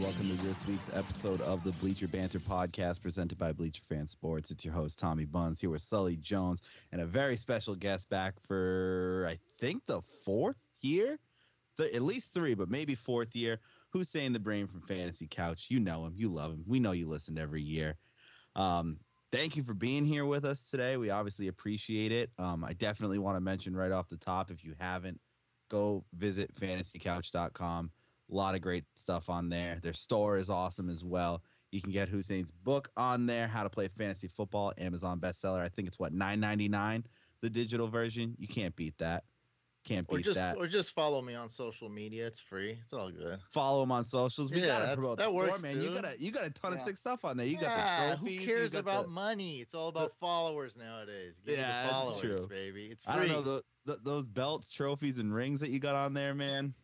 Welcome to this week's episode of the Bleacher Banter podcast presented by Bleacher Fan Sports. It's your host, Tommy Buns, here with Sully Jones and a very special guest back for, I think, the fourth year? Th- at least three, but maybe fourth year. Hussein the Brain from Fantasy Couch. You know him. You love him. We know you listen every year. Um, thank you for being here with us today. We obviously appreciate it. Um, I definitely want to mention right off the top if you haven't, go visit fantasycouch.com. A lot of great stuff on there. Their store is awesome as well. You can get Hussein's book on there, How to Play Fantasy Football, Amazon bestseller. I think it's what nine ninety nine, the digital version. You can't beat that. Can't beat or just, that. Or just follow me on social media. It's free. It's all good. Follow them on socials. We Yeah, gotta promote that the works, store, man. You got a you got a ton of sick stuff on there. You got Yeah, the trophies. who cares about the- money? It's all about followers nowadays. Give Yeah, the followers, true. baby. It's free. I don't know the, the, those belts, trophies, and rings that you got on there, man.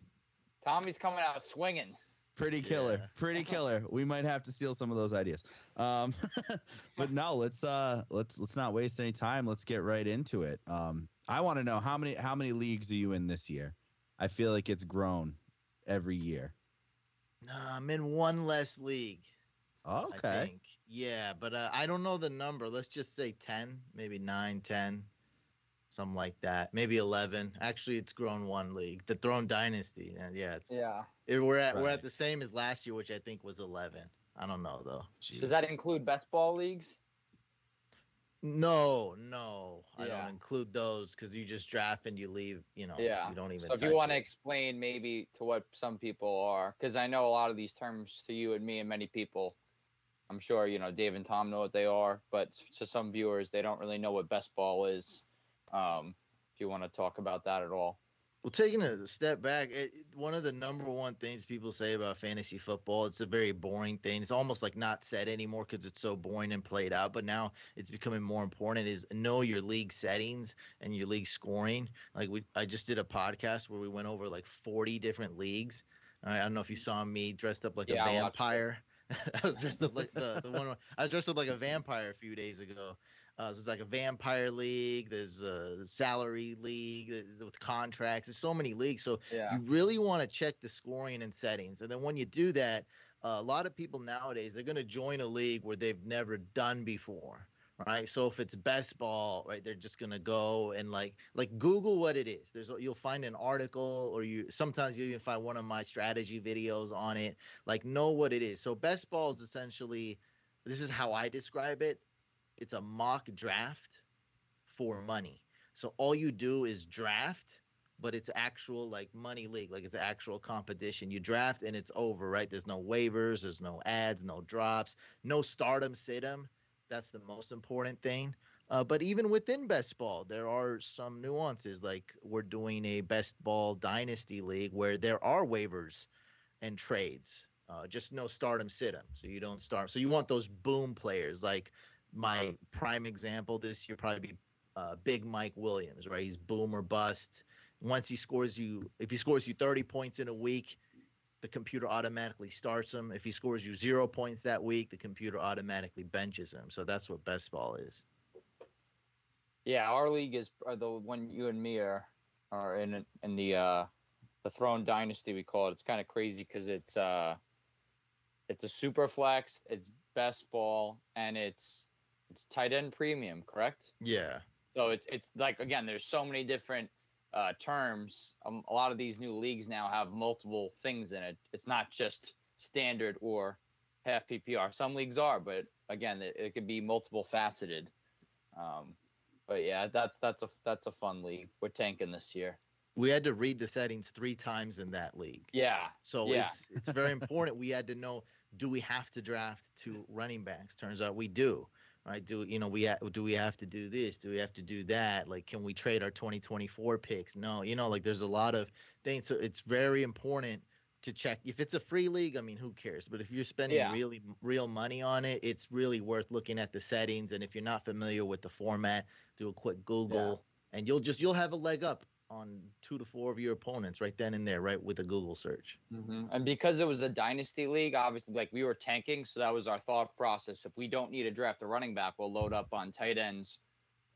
Tommy's coming out swinging. Pretty killer, Yeah. pretty killer. We might have to steal some of those ideas. Um, but no, let's uh, let's let's not waste any time. Let's get right into it. Um, I want to know how many how many leagues are you in this year? I feel like it's grown every year. Nah, I'm in one less league. I Okay, think. Yeah, but uh, I don't know the number. Let's just say 10, maybe 9, 10, something like that. Maybe 11. Actually, it's grown one league. The Throne Dynasty. And yeah, it's Yeah. it- we're at we're at the same as last year, which I think was 11. I don't know though. Does that include best ball leagues? No, no, I don't include those because you just draft and you leave. You know, Yeah. you don't even. So if you want to explain maybe to what some people are, because I know a lot of these terms to you and me and many people, I'm sure you know Dave and Tom know what they are, but to some viewers they don't really know what best ball is. Um, if you want to talk about that at all, Well, taking a step back, it, one of the number one things people say about fantasy football, it's a very boring thing. It's almost like not said anymore because it's so boring and played out. But now it's becoming more important. Is know your league settings and your league scoring. Like we, I just did a podcast where we went over like forty different leagues. Right, I don't know if you saw me dressed up like Yeah, a vampire. I was dressed up like the, the one. I was dressed up like a vampire a few days ago. Uh, so it's like a vampire league. There's a salary league uh, with contracts. There's so many leagues. So yeah, you really want to check the scoring and settings. And then when you do that, uh, a lot of people nowadays they're going to join a league where they've never done before. Right, so if it's best ball, right, they're just gonna go and like like Google what it is. There's you'll find an article, or you sometimes you even find one of my strategy videos on it. Like know what it is. So best ball is essentially, this is how I describe it. It's a mock draft for money. So all you do is draft, but it's actual like money league, like it's actual competition. You draft and it's over, right? There's no waivers, there's no adds, no drops, no stardom, situm. That's the most important thing. Uh, but even within best ball, there are some nuances. Like we're doing a best ball dynasty league where there are waivers and trades. Uh, just no stardom situm, so you don't start. So you want those boom players. Like my prime example this year probably be uh, Big Mike Williams, right? He's boom or bust. Once he scores you, if he scores you 30 points in a week, the computer automatically starts him. If he scores you zero points that week, the computer automatically benches him. So that's what best ball is. yeah. Our league is the one you and me are are in in the uh, the Throne Dynasty we call it. It's kind of crazy because it's uh, it's a super flex, it's best ball, and it's it's tight end premium, correct? Yeah. So it's it's like again, there's so many different uh, terms. Um, a lot of these new leagues now have multiple things in it. It's not just standard or half PPR. Some leagues are, but again, it, it could be multiple faceted. Um, but yeah, that's that's a that's a fun league. We're tanking this year. We had to read the settings three times in that league. Yeah, So Yeah. it's it's very important. We had to know: do we have to draft two running backs? Turns out we do. Right? Do you know we ha- do we have to do this? Do we have to do that? Like, can we trade our 2024 picks? No. You know, like there's a lot of things. So it's very important to check if it's a free league. I mean, who cares? But if you're spending Yeah. really real money on it, it's really worth looking at the settings. And if you're not familiar with the format, do a quick Google, and you'll just you'll have a leg up on two to four of your opponents right then and there, right with a Google search. hmm and because it was a dynasty league, obviously, like we were tanking, so that was our thought process. If we don't need to draft a running back, we'll load up on tight ends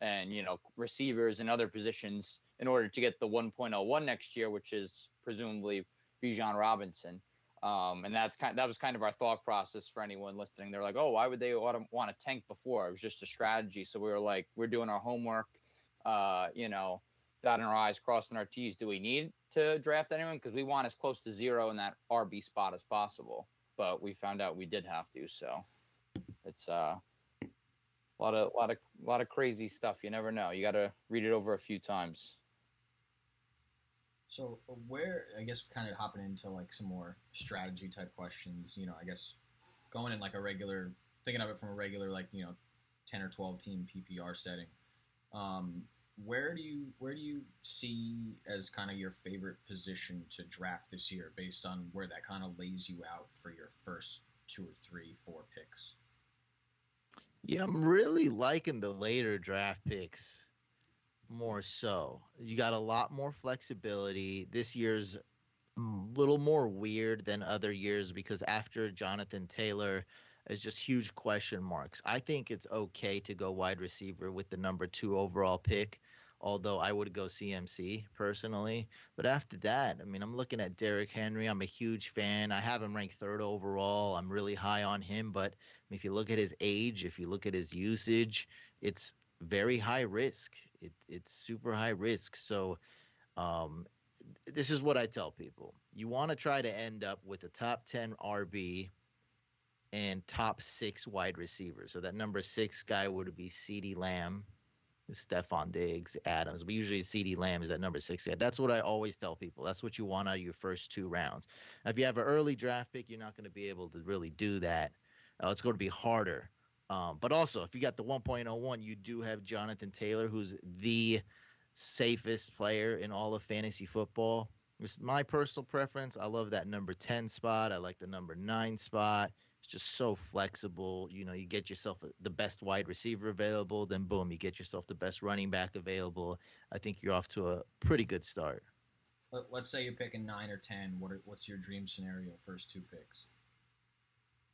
and you know receivers and other positions in order to get the 1.01 next year, which is presumably Bijan Robinson. Um, and that's kind that was kind of our thought process for anyone listening. They're like, oh, why would they want want to tank before? It was just a strategy. So we were like, we're doing our homework, uh, you know, dotting our I's, crossing our T's. Do we need to draft anyone? Because we want as close to zero in that RB spot as possible. But we found out we did have to. So it's uh, a lot of, lot of, lot of crazy stuff. You never know. You got to read it over a few times. So where I guess kind of hopping into like some more strategy type questions. You know, I guess going in like a regular, thinking of it from a regular like you know, ten or twelve team PPR setting. Um, where do you where do you see as kind of your favorite position to draft this year based on where that kind of lays you out for your first two or three four picks? Yeah i'm really liking the later draft picks more so. You got a lot more flexibility. This year's a little more weird than other years because after jonathan taylor is just huge question marks. I think it's okay to go wide receiver with the number two overall pick, although I would go CMC personally. But after that, I mean, I'm looking at Derrick Henry. I'm a huge fan. I have him ranked third overall. I'm really high on him. But if you look at his age, if you look at his usage, it's very high risk. It, it's super high risk. So, um, this is what I tell people. You want to try to end up with a top 10 RB and top six wide receivers. So that number six guy would be CeeDee Lamb, Stefon Diggs, Adams. But usually CeeDee Lamb is that number six guy. That's what I always tell people. That's what you want out of your first two rounds. Now, if you have an early draft pick, you're not going to be able to really do that. Uh, it's going to be harder. Um, but also, if you got the 1.01, you do have Jonathan Taylor, who's the safest player in all of fantasy football. It's my personal preference. I love that number 10 spot. I like the number nine spot just so flexible. You know, you get yourself the best wide receiver available, then boom, you get yourself the best running back available. I think you're off to a pretty good start. Let's say you're picking nine or ten. What are, what's your dream scenario? First two picks,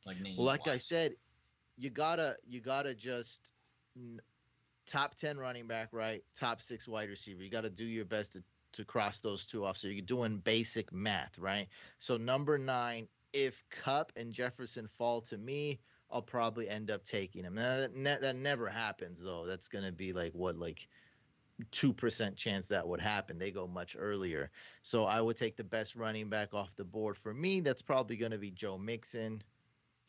like names. Well, like I said, you gotta you gotta just top ten running back, right? Top six wide receiver. You got to do your best to to cross those two off. So you're doing basic math, right? So number nine if Kupp and Jefferson fall to me, I'll probably end up taking him. That, ne- that never happens though. That's gonna be like what like two percent chance that would happen. They go much earlier, so I would take the best running back off the board for me. That's probably gonna be Joe Mixon,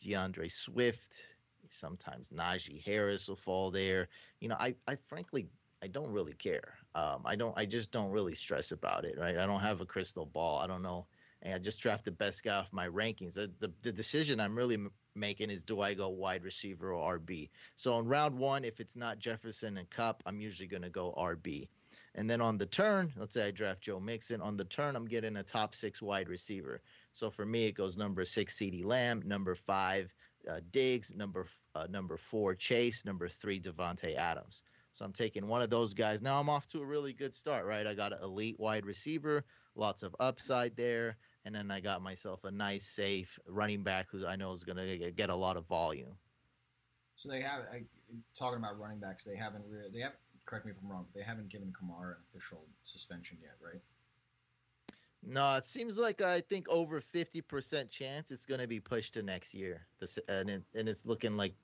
DeAndre Swift. Sometimes Najee Harris will fall there. You know, I I frankly I don't really care. Um, I don't. I just don't really stress about it. Right. I don't have a crystal ball. I don't know and I just draft the best guy off my rankings. The, the, the decision I'm really m- making is do I go wide receiver or RB? So in round one, if it's not Jefferson and Kupp, I'm usually going to go RB. And then on the turn, let's say I draft Joe Mixon. On the turn, I'm getting a top six wide receiver. So for me, it goes number six, CeeDee Lamb, number five, uh, Diggs, number uh, number four, Chase, number three, Davante Adams. So I'm taking one of those guys. Now I'm off to a really good start, right? I got an elite wide receiver, lots of upside there, and then I got myself a nice, safe running back who I know is going to get a lot of volume. So they have I, talking about running backs. They haven't really, they have correct me if I'm wrong. But they haven't given Kamara an official suspension yet, right? No, it seems like I think over fifty percent chance it's going to be pushed to next year. This and it, and it's looking like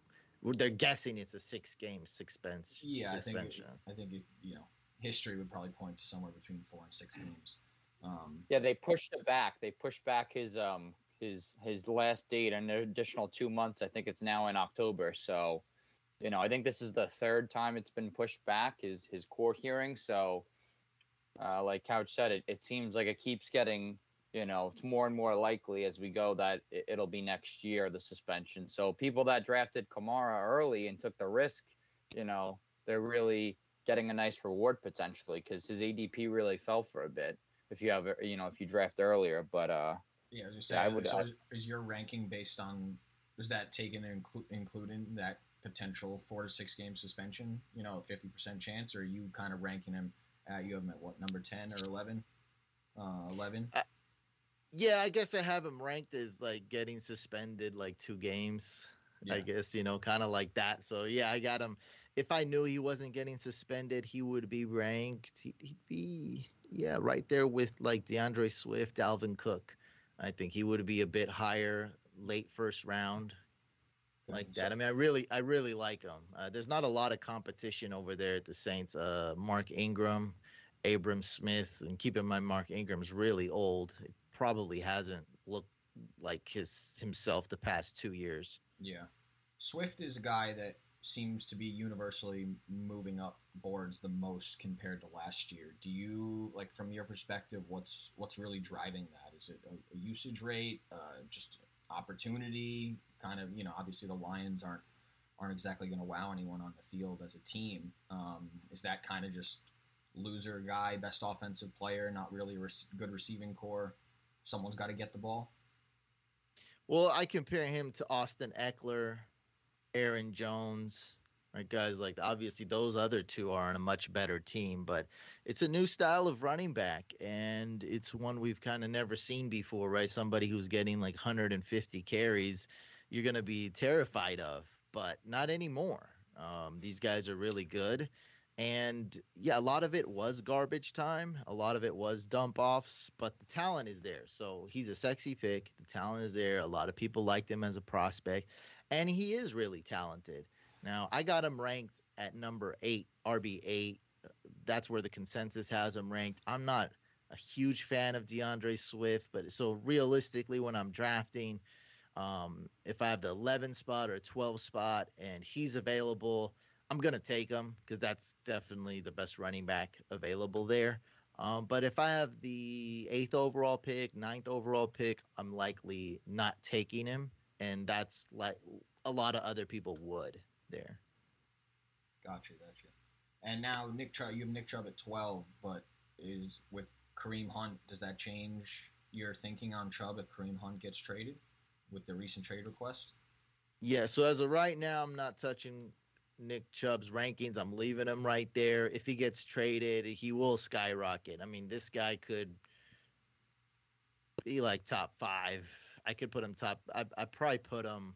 they're guessing it's a six game suspense. Yeah, suspension. I think it, I think it, you know history would probably point to somewhere between four and six games. Um, yeah, they pushed it back. They pushed back his um his his last date an additional two months. I think it's now in October. So, you know, I think this is the third time it's been pushed back. His his court hearing. So, uh, like Couch said, it it seems like it keeps getting you know it's more and more likely as we go that it, will be next year the suspension. So people that drafted Kamara early and took the risk, you know, they're really getting a nice reward potentially because his ADP really fell for a bit if you have you know if you draft earlier. But uh, yeah, I, saying, yeah, I would. So I, is your ranking based on is that taken inclu- including that potential four to six game suspension? You know, fifty percent chance, or are you kind of ranking him? At, you have him at what number ten or eleven? Uh, eleven. Uh, yeah, I guess I have him ranked as like getting suspended like two games. Yeah. I guess you know, kind of like that. So yeah, I got him. If I knew he wasn't getting suspended, he would be ranked. He'd, he'd be yeah, right there with like DeAndre Swift, Dalvin Cook. I think he would be a bit higher, late first round, like that. I mean, I really, I really like him. Uh, there's not a lot of competition over there at the Saints. Uh, Mark Ingram, Abram Smith, and keep in mind Mark Ingram's really old. It probably hasn't looked like his himself the past two years. Yeah, Swift is a guy that seems to be universally moving up boards the most compared to last year. Do you like from your perspective what's what's really driving that? Is it a, usage rate, uh, just opportunity? Kind of, you know, obviously the Lions aren't aren't exactly going to wow anyone on the field as a team. Um, is that kind of just loser guy, best offensive player, not really a good receiving corps? Someone's got to get the ball. Well, I compare him to Austin Ekeler, Aaron Jones, right? Guys like obviously those other two are on a much better team, but it's a new style of running back, and it's one we've kind of never seen before, right? Somebody who's getting like 150 carries, you're gonna be terrified of, but not anymore. Um, these guys are really good. And yeah, a lot of it was garbage time. A lot of it was dump offs, but the talent is there. So he's a sexy pick. The talent is there. A lot of people liked him as a prospect, and he is really talented. Now, I got him ranked at number eight, RB8. That's where the consensus has him ranked. I'm not a huge fan of DeAndre Swift, but so realistically, when I'm drafting, um, if I have the 11 spot or 12 spot and he's available, I'm going to take him because that's definitely the best running back available there. Um, but if I have the eighth overall pick, ninth overall pick, I'm likely not taking him. And that's like a lot of other people would there. Gotcha, gotcha. And now Nick Chubb, you have Nick Chubb at 12, but is with Kareem Hunt, does that change your thinking on Chubb if Kareem Hunt gets traded with the recent trade request? Yeah, so as of right now, I'm not touching Nick Chubb's rankings. I'm leaving him right there. If he gets traded, he will skyrocket. I mean, this guy could be like top five. I could put him top. I I probably put him.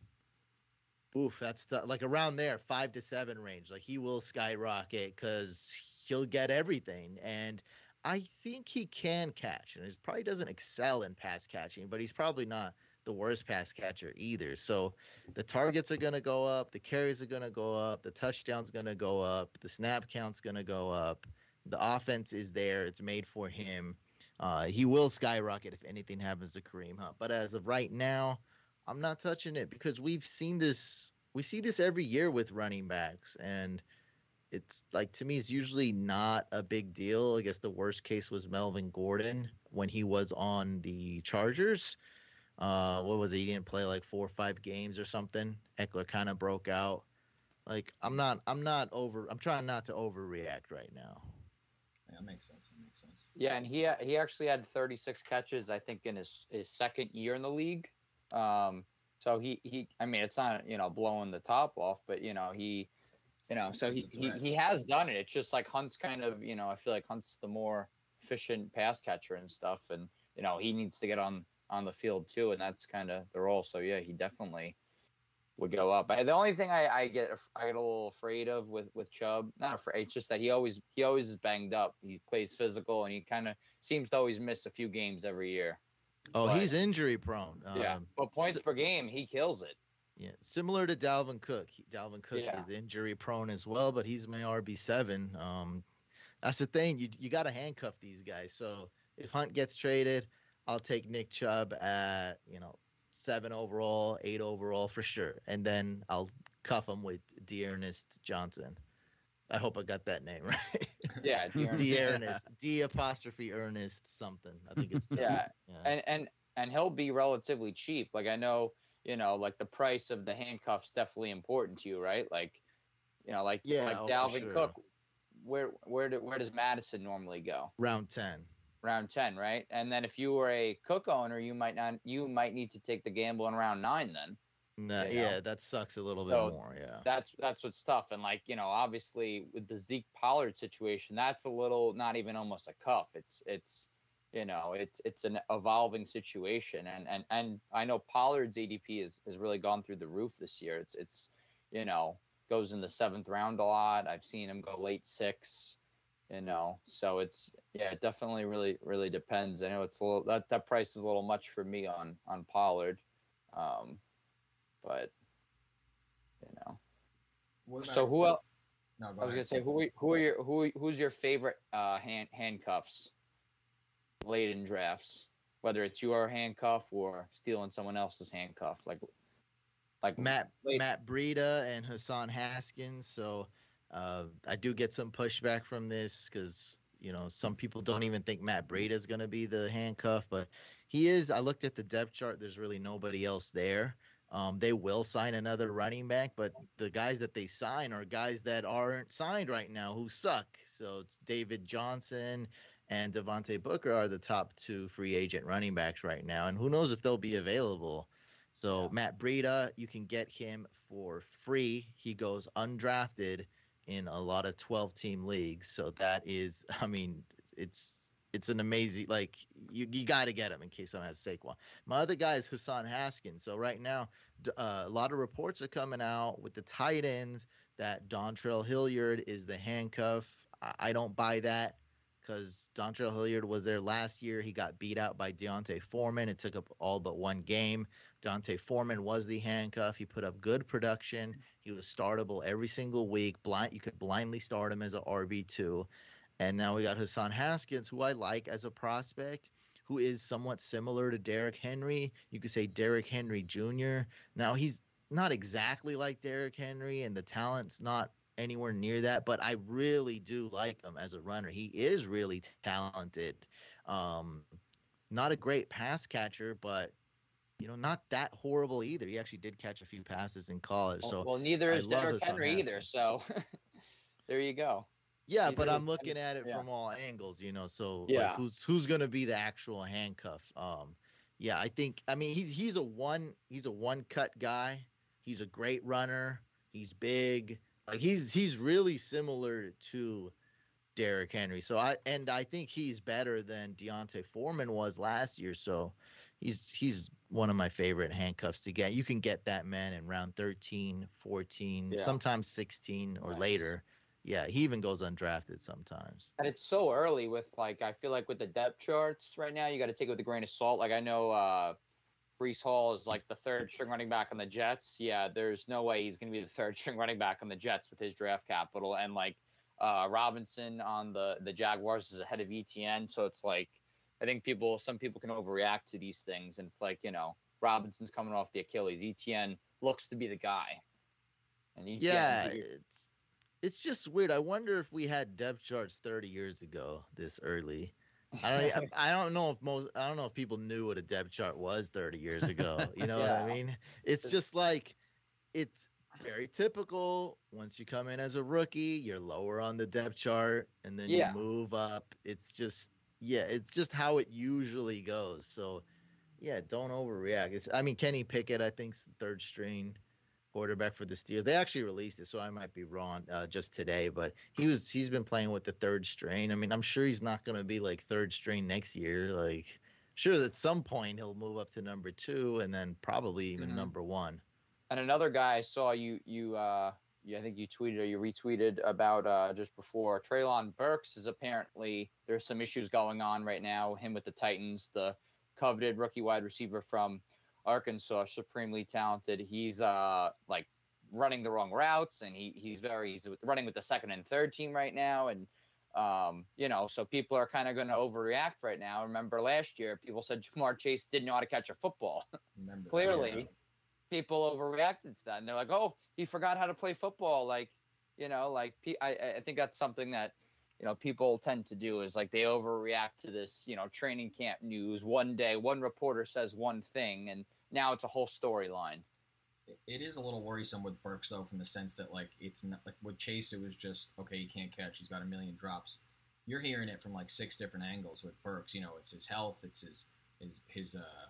Oof, that's the, like around there, five to seven range. Like he will skyrocket because he'll get everything, and I think he can catch. And he probably doesn't excel in pass catching, but he's probably not the worst pass catcher either. So the targets are going to go up, the carries are going to go up, the touchdowns going to go up, the snap count's going to go up. The offense is there; it's made for him. Uh, he will skyrocket if anything happens to Kareem Hunt. But as of right now, I'm not touching it because we've seen this. We see this every year with running backs, and it's like to me, it's usually not a big deal. I guess the worst case was Melvin Gordon when he was on the Chargers. Uh, what was it? He didn't play like four or five games or something. Ekeler kind of broke out. Like I'm not, I'm not over. I'm trying not to overreact right now. That makes sense. That makes sense. Yeah, and he he actually had 36 catches, I think, in his his second year in the league. Um, so he he, I mean, it's not you know blowing the top off, but you know he, you know, so he he, he has done it. It's just like Hunt's kind of you know I feel like Hunt's the more efficient pass catcher and stuff, and you know he needs to get on on the field too, and that's kind of the role. So yeah, he definitely would go up. The only thing I, I get I get a little afraid of with with Chubb, not afraid, it's just that he always he always is banged up. He plays physical, and he kind of seems to always miss a few games every year. Oh, but, he's injury prone. Yeah, um, but points per game, he kills it. Yeah, similar to Dalvin Cook. Dalvin Cook yeah. is injury prone as well, but he's my RB seven. Um, that's the thing. You you got to handcuff these guys. So if Hunt gets traded, I'll take Nick Chubb at you know seven overall, eight overall for sure, and then I'll cuff him with D'Ernest Johnson. I hope I got that name right. Yeah, D'Ernest, D apostrophe Ernest something. I think it's yeah. yeah, and and and he'll be relatively cheap. Like I know, you know, like the price of the handcuffs definitely important to you, right? Like, you know, like yeah, like oh, Dalvin sure. Cook. Where where do, where does Mattison normally go? Round ten round 10 right? And then if you were a cook owner you might not you might need to take the gamble in round 9 then no, yeah that sucks a little bit so more yeah. that's that's what's tough and like you know obviously with the zeke pollard situation that's a little not even almost a cuff it's it's you know it's it's an evolving situation and and and i know pollard's adp is has really gone through the roof this year it's it's you know goes in the seventh round a lot i've seen him go late six You know, so it's yeah, it definitely really really depends. I know it's a little that that price is a little much for me on on Pollard, um, but you know. What So who else? No, go I was gonna say who who are your who who's your favorite uh hand handcuffs late in drafts? Whether it's your handcuff or stealing someone else's handcuff, like like Matt Wait. Matt Breida and Hassan Haskins. So uh, I do get some pushback from this because you know some people don't even think Matt Breida is going to be the handcuff, but he is. I looked at the depth chart. There's really nobody else there. Um, they will sign another running back, but the guys that they sign are guys that aren't signed right now who suck. So it's David Johnson and Devontae Booker are the top two free agent running backs right now, and who knows if they'll be available. So Yeah. Matt Breida, you can get him for free. He goes undrafted in a lot of 12 team leagues. So that is, I mean, it's it's an amazing like you, you got to get him in case someone has Saquon. My other guy is Hassan Haskins. So right now, uh, a lot of reports are coming out with the tight ends that Dontrell Hilliard is the handcuff. I, I don't buy that because Dontrell Hilliard was there last year. He got beat out by D'Onta Foreman. It took up all but one game. D'Onta Foreman was the handcuff. He put up good production. He was startable every single week. Blind, you could blindly start him as an RB two. And now we got Hassan Haskins, who I like as a prospect, who is somewhat similar to Derrick Henry. You could say Derrick Henry Jr. Now he's not exactly like Derrick Henry, and the talent's not anywhere near that. But I really do like him as a runner. He is really talented. Um, not a great pass catcher, but you know, not that horrible either. He actually did catch a few passes in college. So well, neither is Derrick Henry either. So there you go. yeah, but I'm looking at it yeah. from all angles, you know. So Yeah. like who's who's gonna be the actual handcuff? Um yeah, I think I mean he's he's a one he's a one cut guy. He's a great runner. He's big. Like he's he's really similar to Derrick Henry. So I and I think he's better than D'Onta Foreman was last year. So he's he's one of my favorite handcuffs to get. You can get that man in round 13, 14, Yeah. sometimes 16 or Nice. later. Yeah, he even goes undrafted sometimes. And it's so early with like I feel like with the depth charts right now, you got to take it with a grain of salt. Like I know uh Breece Hall is like the third string running back on the Jets. Yeah, there's no way he's going to be the third string running back on the Jets with his draft capital. And like uh Robinson on the the Jaguars is ahead of ETN, so it's like I think people some people can overreact to these things, and it's like you know Robinson's coming off the Achilles. ETN looks to be the guy. And ETN, Yeah, it's it's just weird. I wonder if we had depth charts 30 years ago this early. I don't I don't know if most I don't know if people knew what a depth chart was 30 years ago. You know what I mean? It's just like it's very typical. Once you come in as a rookie, you're lower on the depth chart and then Yeah. you move up. It's just yeah, it's just how it usually goes. So yeah, don't overreact. It's, I mean, Kenny Pickett, I think's the third string quarterback for the Steelers. They actually released it, so I might be wrong uh, just today. But he was he's been playing with the third string. I mean, I'm sure he's not going to be like third string next year. Like, sure, that at some point he'll move up to number two, and then probably even Mhm. number one. And another guy I saw you you uh, I think you tweeted or you retweeted about uh just before Treylon Burks is apparently there's some issues going on right now. Him with the Titans, the coveted rookie wide receiver from Arkansas, supremely talented. He's uh like running the wrong routes and he he's very he's running with the second and third team right now and um you know so people are kind of going to overreact right now. Remember last year people said Ja'Marr Chase didn't know how to catch a football Remember clearly yeah. people overreacted to that and they're like oh he forgot how to play football like you know like I, I think that's something that you know people tend to do is like they overreact to this you know training camp news one day one reporter says one thing and now it's a whole storyline It is a little worrisome with Burks though, from the sense that like it's not like with Chase, it was just okay, he can't catch, he's got a million drops. You're hearing it from like six different angles with Burks. You know, it's his health, it's his his his uh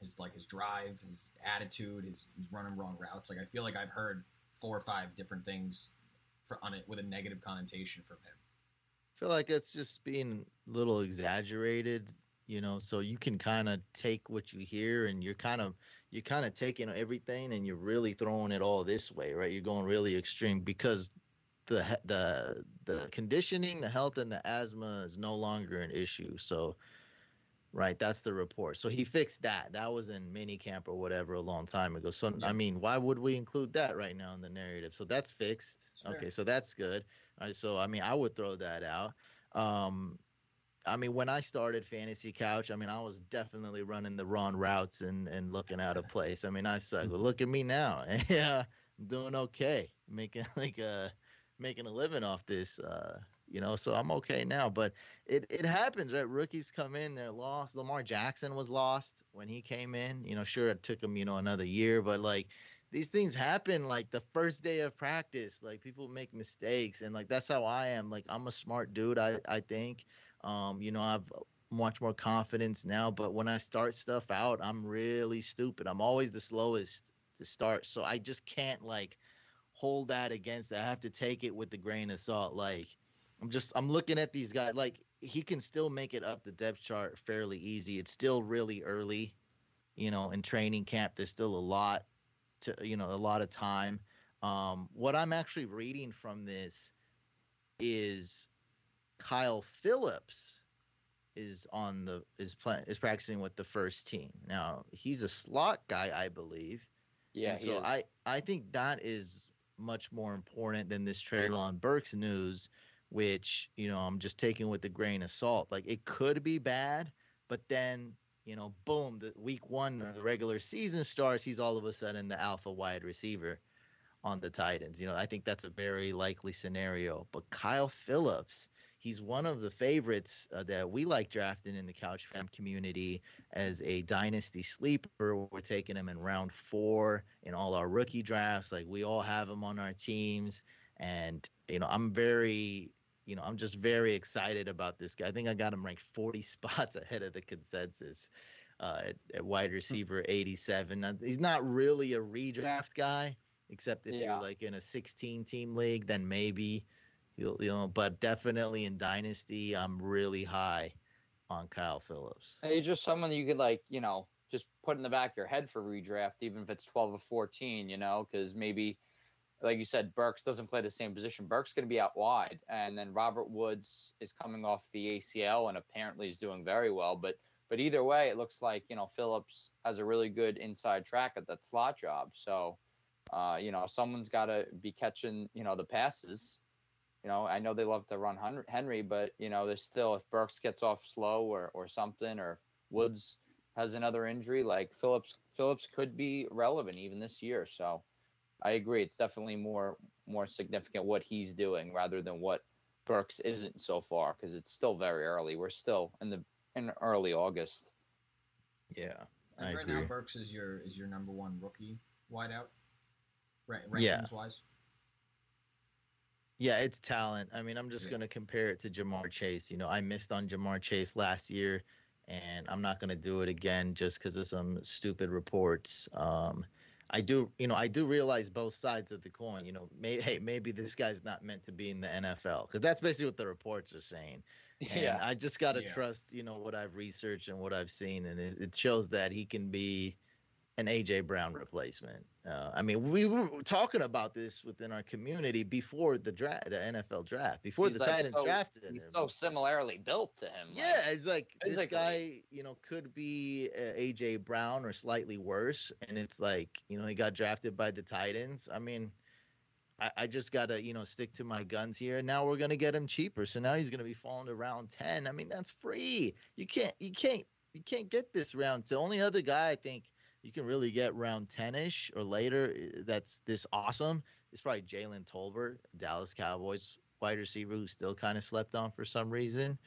his like his drive, his attitude, his he's running wrong routes. Like I feel like I've heard four or five different things for on it with a negative connotation from him. I feel like it's just being a little exaggerated, you know. So you can kind of take what you hear, and you're kind of you're kind of taking everything, and you're really throwing it all this way, right? You're going really extreme because the the the conditioning, the health, and the asthma is no longer an issue. So, right, that's the report. So he fixed that. That was in mini camp or whatever a long time ago. So Yeah. I mean, why would we include that right now in the narrative? So that's fixed. Fair. Okay, so that's good. All right, so I mean, I would throw that out. Um, I mean, when I started Fantasy Couch, I mean, I was definitely running the wrong routes and, and looking out of place. I mean, I suck. But look at me now. yeah, I'm doing okay, making like a making a living off this. Uh, you know, so I'm okay now. But it it happens, right? Rookies come in, they're lost. Lamar Jackson was lost when he came in. You know, sure it took him you know another year, but like these things happen like the first day of practice like people make mistakes and like that's how i am like i'm a smart dude i i think um you know i've much more confidence now but when i start stuff out i'm really stupid i'm always the slowest to start so i just can't like hold that against it. i have to take it with the grain of salt like i'm just i'm looking at these guys like he can still make it up the depth chart fairly easy it's still really early you know in training camp there's still a lot to you know a lot of time. Um, what I'm actually reading from this is Kyle Phillips is on the is playing is practicing with the first team. Now he's a slot guy, I believe. Yeah, and so is. I I think that is much more important than this Treylon Burks news, which you know I'm just taking with a grain of salt. Like it could be bad, but then you know, boom, the week one of the regular season starts, he's all of a sudden the alpha wide receiver on the Titans. You know, I think that's a very likely scenario. But Kyle Phillips, he's one of the favorites uh, that we like drafting in the Couch Fam community as a dynasty sleeper. We're taking him in round four in all our rookie drafts. Like we all have him on our teams. And, you know, I'm very you know, I'm just very excited about this guy. I think I got him ranked 40 spots ahead of the consensus uh, at, at wide receiver 87. Now, he's not really a redraft guy, except if Yeah. you're like in a 16 team league, then maybe you'll, you know, but definitely in dynasty, I'm really high on Kyle Phillips. He's just someone you could like, you know, just put in the back of your head for redraft, even if it's twelve or fourteen, you know, because maybe, like you said, Burks doesn't play the same position. Burks going to be out wide, and then Robert Woods is coming off the ACL and apparently is doing very well. But but either way, it looks like you know Phillips has a really good inside track at that slot job. So, uh, you know, someone's got to be catching you know the passes. You know, I know they love to run Henry, but you know, there's still if Burks gets off slow or or something, or if Woods has another injury, like Phillips Phillips could be relevant even this year. So I agree, it's definitely more more significant what he's doing rather than what Burks isn't so far because it's still very early. We're still in the in early August. Yeah. And I right agree. now, Burks is your is your number one rookie wideout, rankings Yeah. wise. Yeah, it's talent. I mean, I'm just Yeah. going to compare it to Ja'Marr Chase. You know, I missed on Ja'Marr Chase last year, and I'm not going to do it again just because of some stupid reports. Um, I do, you know, I do realize both sides of the coin. You know, may, hey, maybe this guy's not meant to be in the NFL because that's basically what the reports are saying. And I just got to Yeah. trust, you know, what I've researched and what I've seen, and it, it shows that he can be an AJ Brown replacement. Uh, I mean, we were talking about this within our community before the draft, the NFL draft, before He's the like Titans so- drafted He's him. so similarly built to him. like- yeah, it's like this guy, you know, could be uh, AJ Brown or slightly worse, and it's like, you know, he got drafted by the Titans. I mean, I, I just gotta, you know, stick to my guns here. And Now we're gonna get him cheaper, so now he's gonna be falling to round ten. I mean, that's free. You can't, you can't, you can't get this round. The only other guy I think you can really get round ten ish or later that's this awesome It's probably Jalen Tolbert, Dallas Cowboys wide receiver who still kind of slept on for some reason.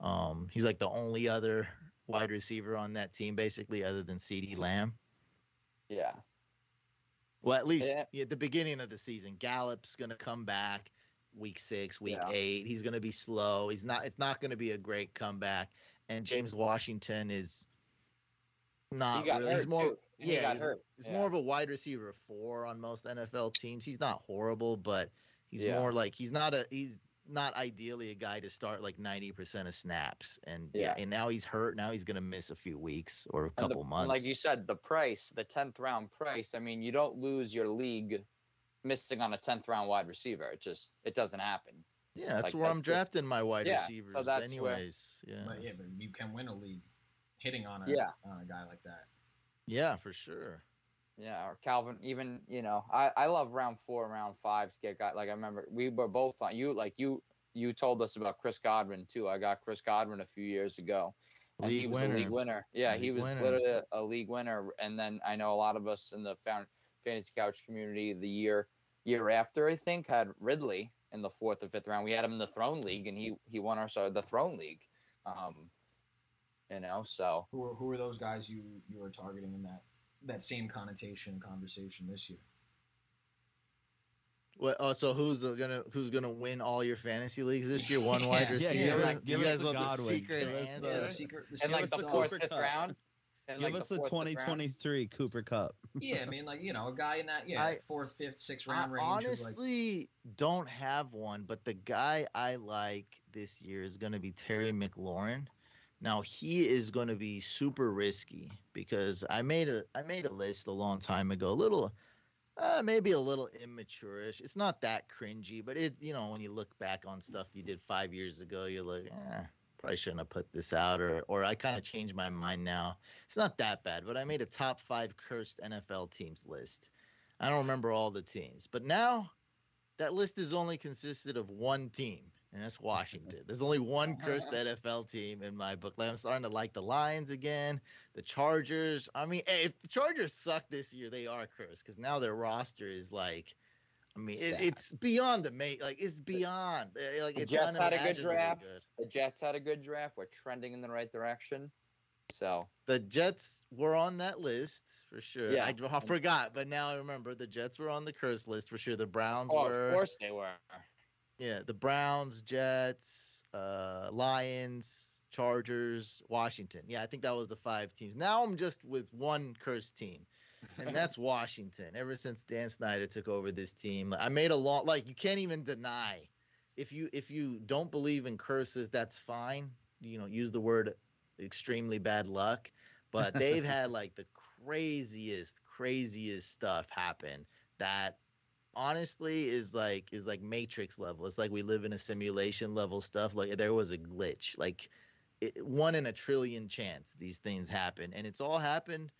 Um, he's like the only other wide receiver on that team, basically, other than CeeDee Lamb. yeah. Well, at least Yeah. at the beginning of the season, Gallup's going to come back week six, week Yeah. eight. He's going to be slow. He's not. It's not going to be a great comeback. And James Washington is not He got really. hurt He's more. too. He Yeah, got he's, hurt. he's Yeah. more of a wide receiver four on most NFL teams. He's not horrible, but he's Yeah. more like he's not a he's not ideally a guy to start like ninety percent of snaps. And yeah. Yeah. and now he's hurt. Now he's gonna miss a few weeks or a And the- couple and months. Like you said, the price, the tenth round price. I mean, you don't lose your league missing on a tenth round wide receiver. It just it doesn't happen. Yeah, that's Like, where that's I'm just- drafting my wide Yeah, so receivers, where- anyways. Yeah, But yeah, but you can win a league hitting on a Yeah. on a guy like that. yeah, for sure. Yeah, or Calvin. Even you know, I I love round four, round five to get guy. Like I remember we were both on you. Like you you told us about Chris Godwin too. I got Chris Godwin a few years ago. And he was winner. a league winner. Yeah, he was winner. literally a, a league winner. And then I know a lot of us in the fantasy couch community the year year after I think had Ridley in the fourth or fifth round. We had him in the Throne League, and he he won our so the Throne League. Um, you know, so Who are, who are those guys you you were targeting in that that same connotation conversation this year? What? Oh, so who's uh, gonna who's gonna win all your fantasy leagues this year? One wide Yeah, receiver. give us- you give us guys the want the Godwin. secret Give Yeah, answer? the secret. The in like the fourth, Cooper fifth Kupp. round. In, Give like, us the fourth, fifth round. 2023 Cooper Kupp. Yeah, I mean, like you know, a guy in that yeah I- fourth, fifth, sixth I round range. who's, like, honestly don't have one, but the guy I like this year is going to be Terry McLaurin. Now he is going to be super risky because I made a I made a list a long time ago, a little, uh, maybe a little immature-ish. It's not that cringy, but it you know when you look back on stuff you did five years ago, you're like, eh, probably shouldn't have put this out, or or I kind of changed my mind now. It's not that bad, but I made a top five cursed NFL teams list. I don't remember all the teams, but now that list is only consisted of one team, and that's Washington. There's only one cursed NFL team in my book. Like, I'm starting to like the Lions again, the Chargers. I mean, hey, if the Chargers suck this year, they are cursed because now their roster is like, I mean, it, it's beyond the mate. Like it's beyond. eh, Like The it's Jets had a good draft. good. The Jets had a good draft. We're trending in the right direction. So The Jets were on that list for sure. Yeah. I, I forgot, but now I remember the Jets were on the curse list for sure. The Browns oh, were. of course they were. Yeah, the Browns, Jets, uh, Lions, Chargers, Washington. Yeah, I think that was the five teams. Now I'm just with one cursed team, and that's Washington. Ever since Dan Snyder took over this team, I made a long like you can't even deny. If you if you don't believe in curses, that's fine. You know, use the word extremely bad luck, but they've had like the craziest, craziest stuff happen that honestly is like is like matrix level. It's like we live in a simulation level stuff like there was a glitch like it, one in a trillion chance these things happen and it's all happened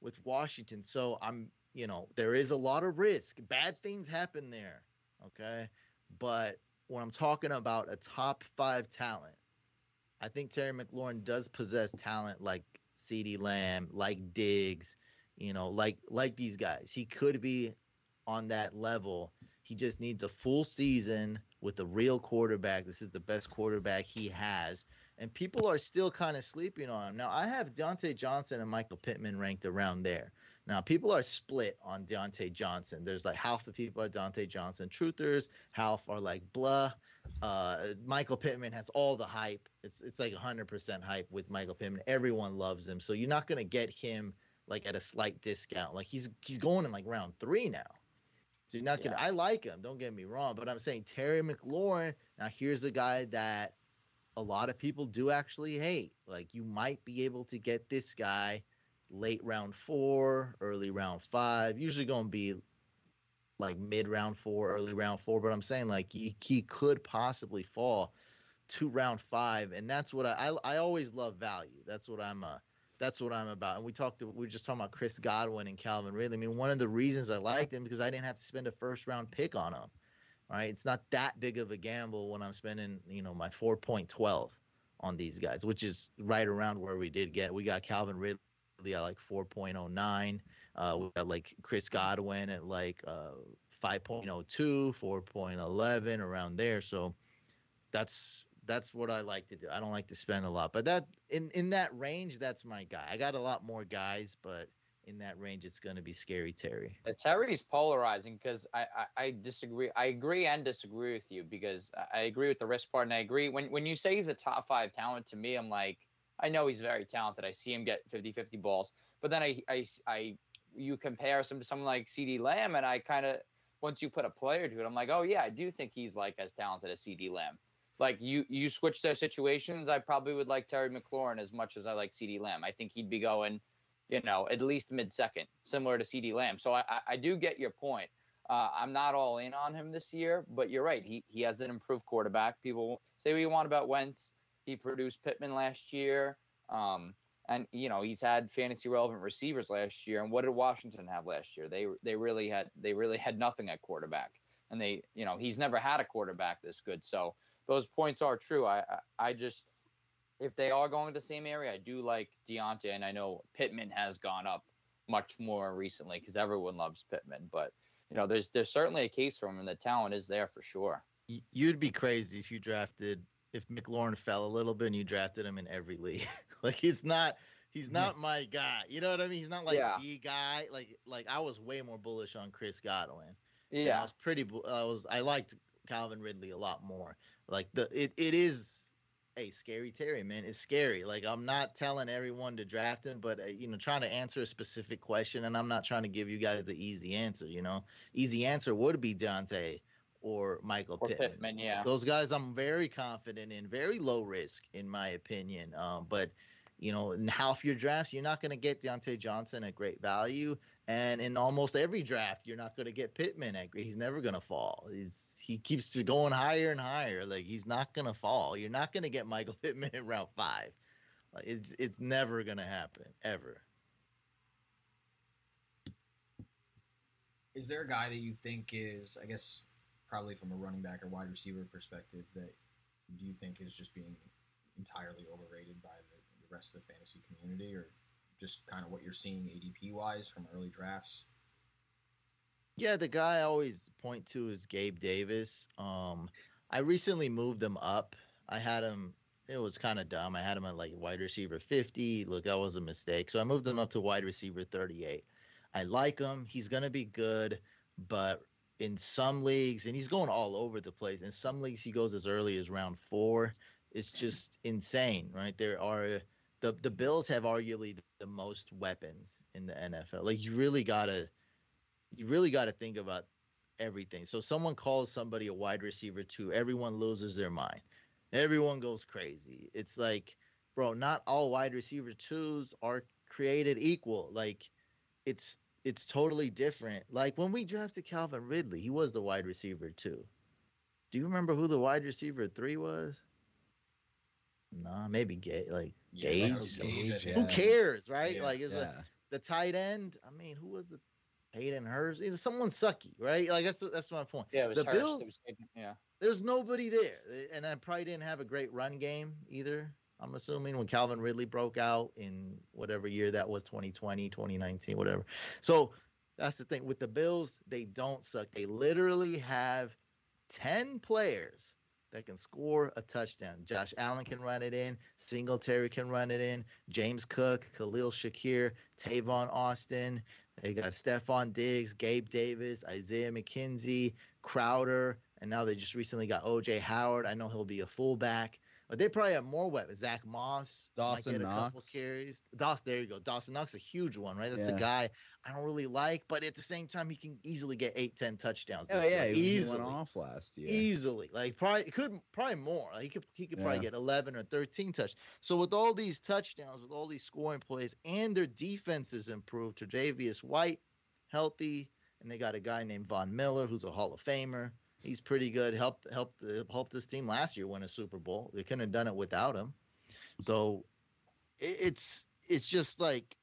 with washington so i'm you know there is a lot of risk. Bad things happen there okay? But when i'm talking about a top five talent i think terry mclaurin does possess talent like cd lamb like diggs you know like like these guys. He could be on that level. He just needs a full season with a real quarterback. This is the best quarterback he has. And people are still kind of sleeping on him. Now, I have Diontae Johnson and Michael Pittman ranked around there. Now, people are split on Diontae Johnson. There's like half the people are Diontae Johnson truthers, half are like blah. Uh, Michael Pittman has all the hype. It's it's like 100% hype with Michael Pittman. Everyone loves him. So you're not going to get him like at a slight discount. Like he's he's going in like round 3 now. So you're not gonna. I like him. Don't get me wrong, but I'm saying Terry McLaurin. Now here's the guy that a lot of people do actually hate. Like you might be able to get this guy late round four, early round five. Usually going to be like mid round four, early round four. But I'm saying like he, he could possibly fall to round five, and that's what I I, I always love value. That's what I'm uh that's what I'm about. And we talked to, we were just talking about Chris Godwin and Calvin Ridley. I mean, one of the reasons I liked him because I didn't have to spend a first round pick on him. Right? it's not that big of a gamble when I'm spending, you know, my 4.12 on these guys, which is right around where we did get. We got Calvin Ridley at like 4.09. Uh, we got like Chris Godwin at like uh, 5.02, 4.11 around there. So that's that's what I like to do. I don't like to spend a lot, but that in in that range, that's my guy. I got a lot more guys, but in that range, it's going to be scary Terry. Uh, Terry's polarizing because I, I, I disagree. I agree and disagree with you because I- agree with the risk part, and I agree when when you say he's a top five talent to me, I'm like, I know he's very talented. I see him get 50-50 balls, but then I I, I you compare some to someone like CeeDee Lamb, and I kind of once you put a player to it, I'm like, oh yeah, I do think he's like as talented as CeeDee Lamb. Like you you switch their situations, I probably would like Terry McLaurin as much as I like CeeDee Lamb. I think he'd be going you know, at least mid second, similar to CeeDee Lamb. So I, I, do get your point. Uh, I'm not all in on him this year, but you're right. He he has an improved quarterback. People say what you want about Wentz. He produced Pittman last year. Um, and you know he's had fantasy relevant receivers last year. And what did Washington have last year? They they really had they really had nothing at quarterback, and they you know he's never had a quarterback this good. So those points are true. I I, just if they are going to the same area, I do like Diontae, and I know Pittman has gone up much more recently because everyone loves Pittman, but. You know, there's there's certainly a case for him, and the talent is there for sure. You'd be crazy if you drafted if McLaurin fell a little bit and you drafted him in every league. like he's not he's not my guy. You know what I mean? He's not like yeah. the guy. Like like I was way more bullish on Chris Godwin. Yeah, I was pretty. I was I liked Calvin Ridley a lot more. Like the it it is. Hey, scary Terry, man, it's scary. Like I'm not telling everyone to draft him, but uh, you know, trying to answer a specific question, and I'm not trying to give you guys the easy answer. You know, easy answer would be Diontae or Michael or Pittman. Pittman. Yeah, those guys I'm very confident in, very low risk in my opinion. Um, but you know, in half your drafts, you're not going to get Diontae Johnson at great value, and in almost every draft, you're not going to get Pittman at great. He's never going to fall. He's he keeps going higher and higher. Like he's not going to fall. You're not going to get Michael Pittman in round five. Like it's it's never going to happen ever. Is there a guy that you think is, I guess, probably from a running back or wide receiver perspective that do you think is just being entirely overrated by the rest of the fantasy community or just kind of what you're seeing ADP wise from early drafts? Yeah, the guy I always point to is Gabe Davis. Um, I recently moved him up. I had him. It was kind of dumb. I had him at like wide receiver 50. Look, that was a mistake. So I moved him up to wide receiver 38. I like him. He's gonna be good, but in some leagues, and he's going all over the place. In some leagues, he goes as early as round four. It's just insane, right? There are the the Bills have arguably the most weapons in the NFL. Like you really gotta, you really gotta think about everything. So someone calls somebody a wide receiver two, everyone loses their mind. Everyone goes crazy. It's like, bro, not all wide receiver twos are created equal. Like, it's it's totally different. Like when we drafted Calvin Ridley, he was the wide receiver too. Do you remember who the wide receiver three was? Nah, maybe Gay like Gage. Gage yeah. Who cares, right? Yeah, like is yeah. the tight end? I mean, who was the Hayden Hurst? You know, someone sucky, right? Like that's that's my point. Yeah, the Hurst. Bills. yeah, there's nobody there, and I probably didn't have a great run game either. I'm assuming when Calvin Ridley broke out in whatever year that was 2020, 2019, whatever. So that's the thing with the Bills, they don't suck. They literally have 10 players that can score a touchdown. Josh Allen can run it in, Singletary can run it in, James Cook, Khalil Shakir, Tavon Austin. They got Stefon Diggs, Gabe Davis, Isaiah McKenzie, Crowder, and now they just recently got OJ Howard. I know he'll be a fullback. But they probably have more weapons. Zach Moss, Dawson get a Knox. couple carries. Dawson, there you go. Dawson Knox, a huge one, right? That's Yeah. a guy I don't really like, but at the same time, he can easily get eight, ten touchdowns. Oh yeah, he, easily, went off last year. easily. Like probably could probably more. Like, he could he could probably get eleven or thirteen touch. So with all these touchdowns, with all these scoring plays, and their defense is improved. Tre'Davious White, healthy, and they got a guy named Von Miller who's a Hall of Famer. He's pretty good. Helped helped helped this team last year win a Super Bowl. They couldn't have done it without him. So it, it's it's just like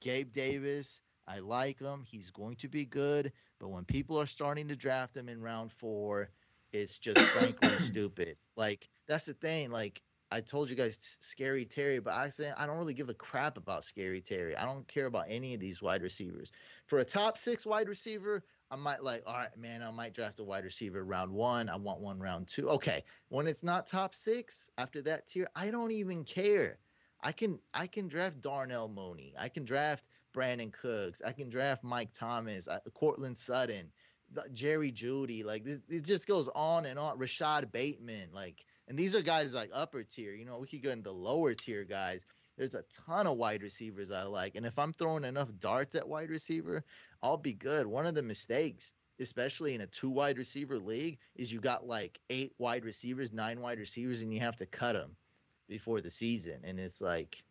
Gabe Davis. I like him. He's going to be good. But when people are starting to draft him in round four, it's just frankly stupid. Like that's the thing. Like I told you guys, Scary Terry, but I say I don't really give a crap about Scary Terry. I don't care about any of these wide receivers. For a top six wide receiver, I might like, all right, man, I might draft a wide receiver round one. I want one round two. Okay. When it's not top six after that tier, I don't even care. I can I can draft Darnell Mooney. I can draft Brandin Cooks. I can draft Mike Thomas, uh, Courtland Sutton, the- Jerry Jeudy. Like this, it just goes on and on. Rashod Bateman, like, and these are guys like upper tier. You know, we could go into lower tier guys. There's a ton of wide receivers I like, and if I'm throwing enough darts at wide receiver, I'll be good. One of the mistakes, especially in a two wide receiver league, is you got like eight wide receivers, nine wide receivers, and you have to cut them before the season. And it's like,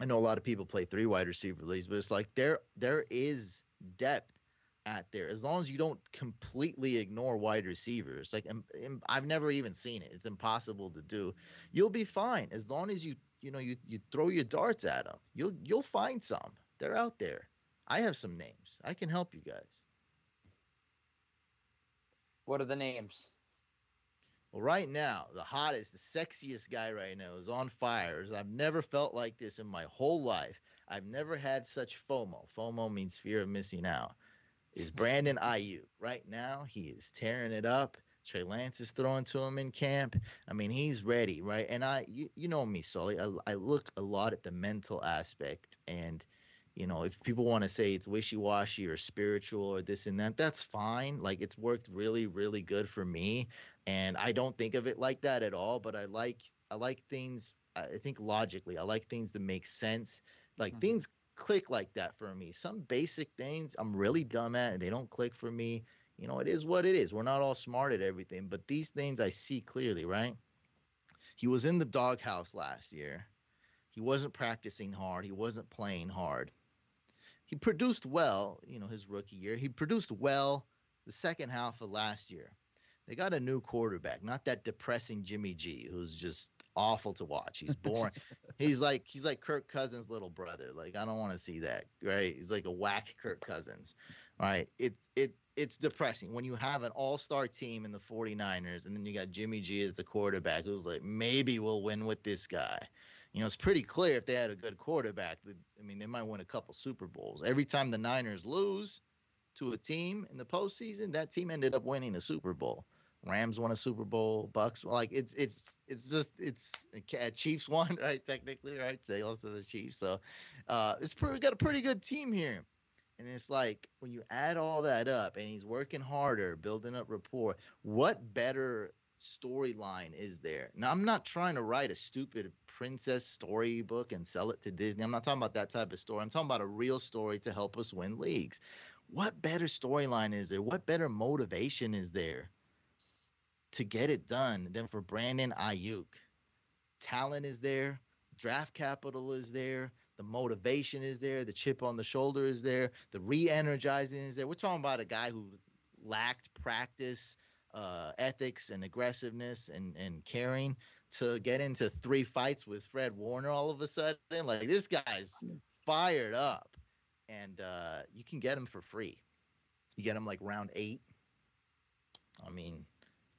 I know a lot of people play three wide receiver leagues, but it's like there there is depth at there as long as you don't completely ignore wide receivers. Like I've never even seen it. It's impossible to do. You'll be fine as long as you you know you you throw your darts at them. You'll you'll find some. They're out there. I have some names. I can help you guys. What are the names? Well, right now, the hottest, the sexiest guy right now is on fire. I've never felt like this in my whole life. I've never had such FOMO. FOMO means fear of missing out. Is Brandon Aiyuk. Right now, he is tearing it up. Trey Lance is throwing to him in camp. I mean, he's ready, right? And I, you, you know me, Sully. I, I look a lot at the mental aspect and – you know, if people want to say it's wishy washy or spiritual or this and that, that's fine. Like it's worked really, really good for me. And I don't think of it like that at all. But I like I like things I think logically. I like things that make sense. Like mm-hmm. things click like that for me. Some basic things I'm really dumb at and they don't click for me. You know, it is what it is. We're not all smart at everything, but these things I see clearly, right? He was in the doghouse last year. He wasn't practicing hard. He wasn't playing hard he produced well, you know, his rookie year. He produced well the second half of last year. They got a new quarterback, not that depressing Jimmy G, who's just awful to watch. He's boring. he's like he's like Kirk Cousins' little brother. Like I don't want to see that, right? He's like a whack Kirk Cousins. Right? It it it's depressing when you have an all-star team in the 49ers and then you got Jimmy G as the quarterback who's like maybe we'll win with this guy you know, it's pretty clear if they had a good quarterback, I mean, they might win a couple Super Bowls. Every time the Niners lose to a team in the postseason, that team ended up winning a Super Bowl. Rams won a Super Bowl. Bucks like it's it's it's just it's Chiefs won right technically right they lost to the Chiefs so uh, it's pretty got a pretty good team here and it's like when you add all that up and he's working harder building up rapport what better storyline is there now I'm not trying to write a stupid princess storybook and sell it to Disney. I'm not talking about that type of story. I'm talking about a real story to help us win leagues. What better storyline is there? What better motivation is there to get it done than for Brandon Aiyuk? Talent is there, draft capital is there, the motivation is there, the chip on the shoulder is there, the re-energizing is there. We're talking about a guy who lacked practice, uh, ethics, and aggressiveness and and caring to get into three fights with Fred Warner all of a sudden. Like this guy's fired up, and uh, you can get him for free. You get him like round eight. I mean,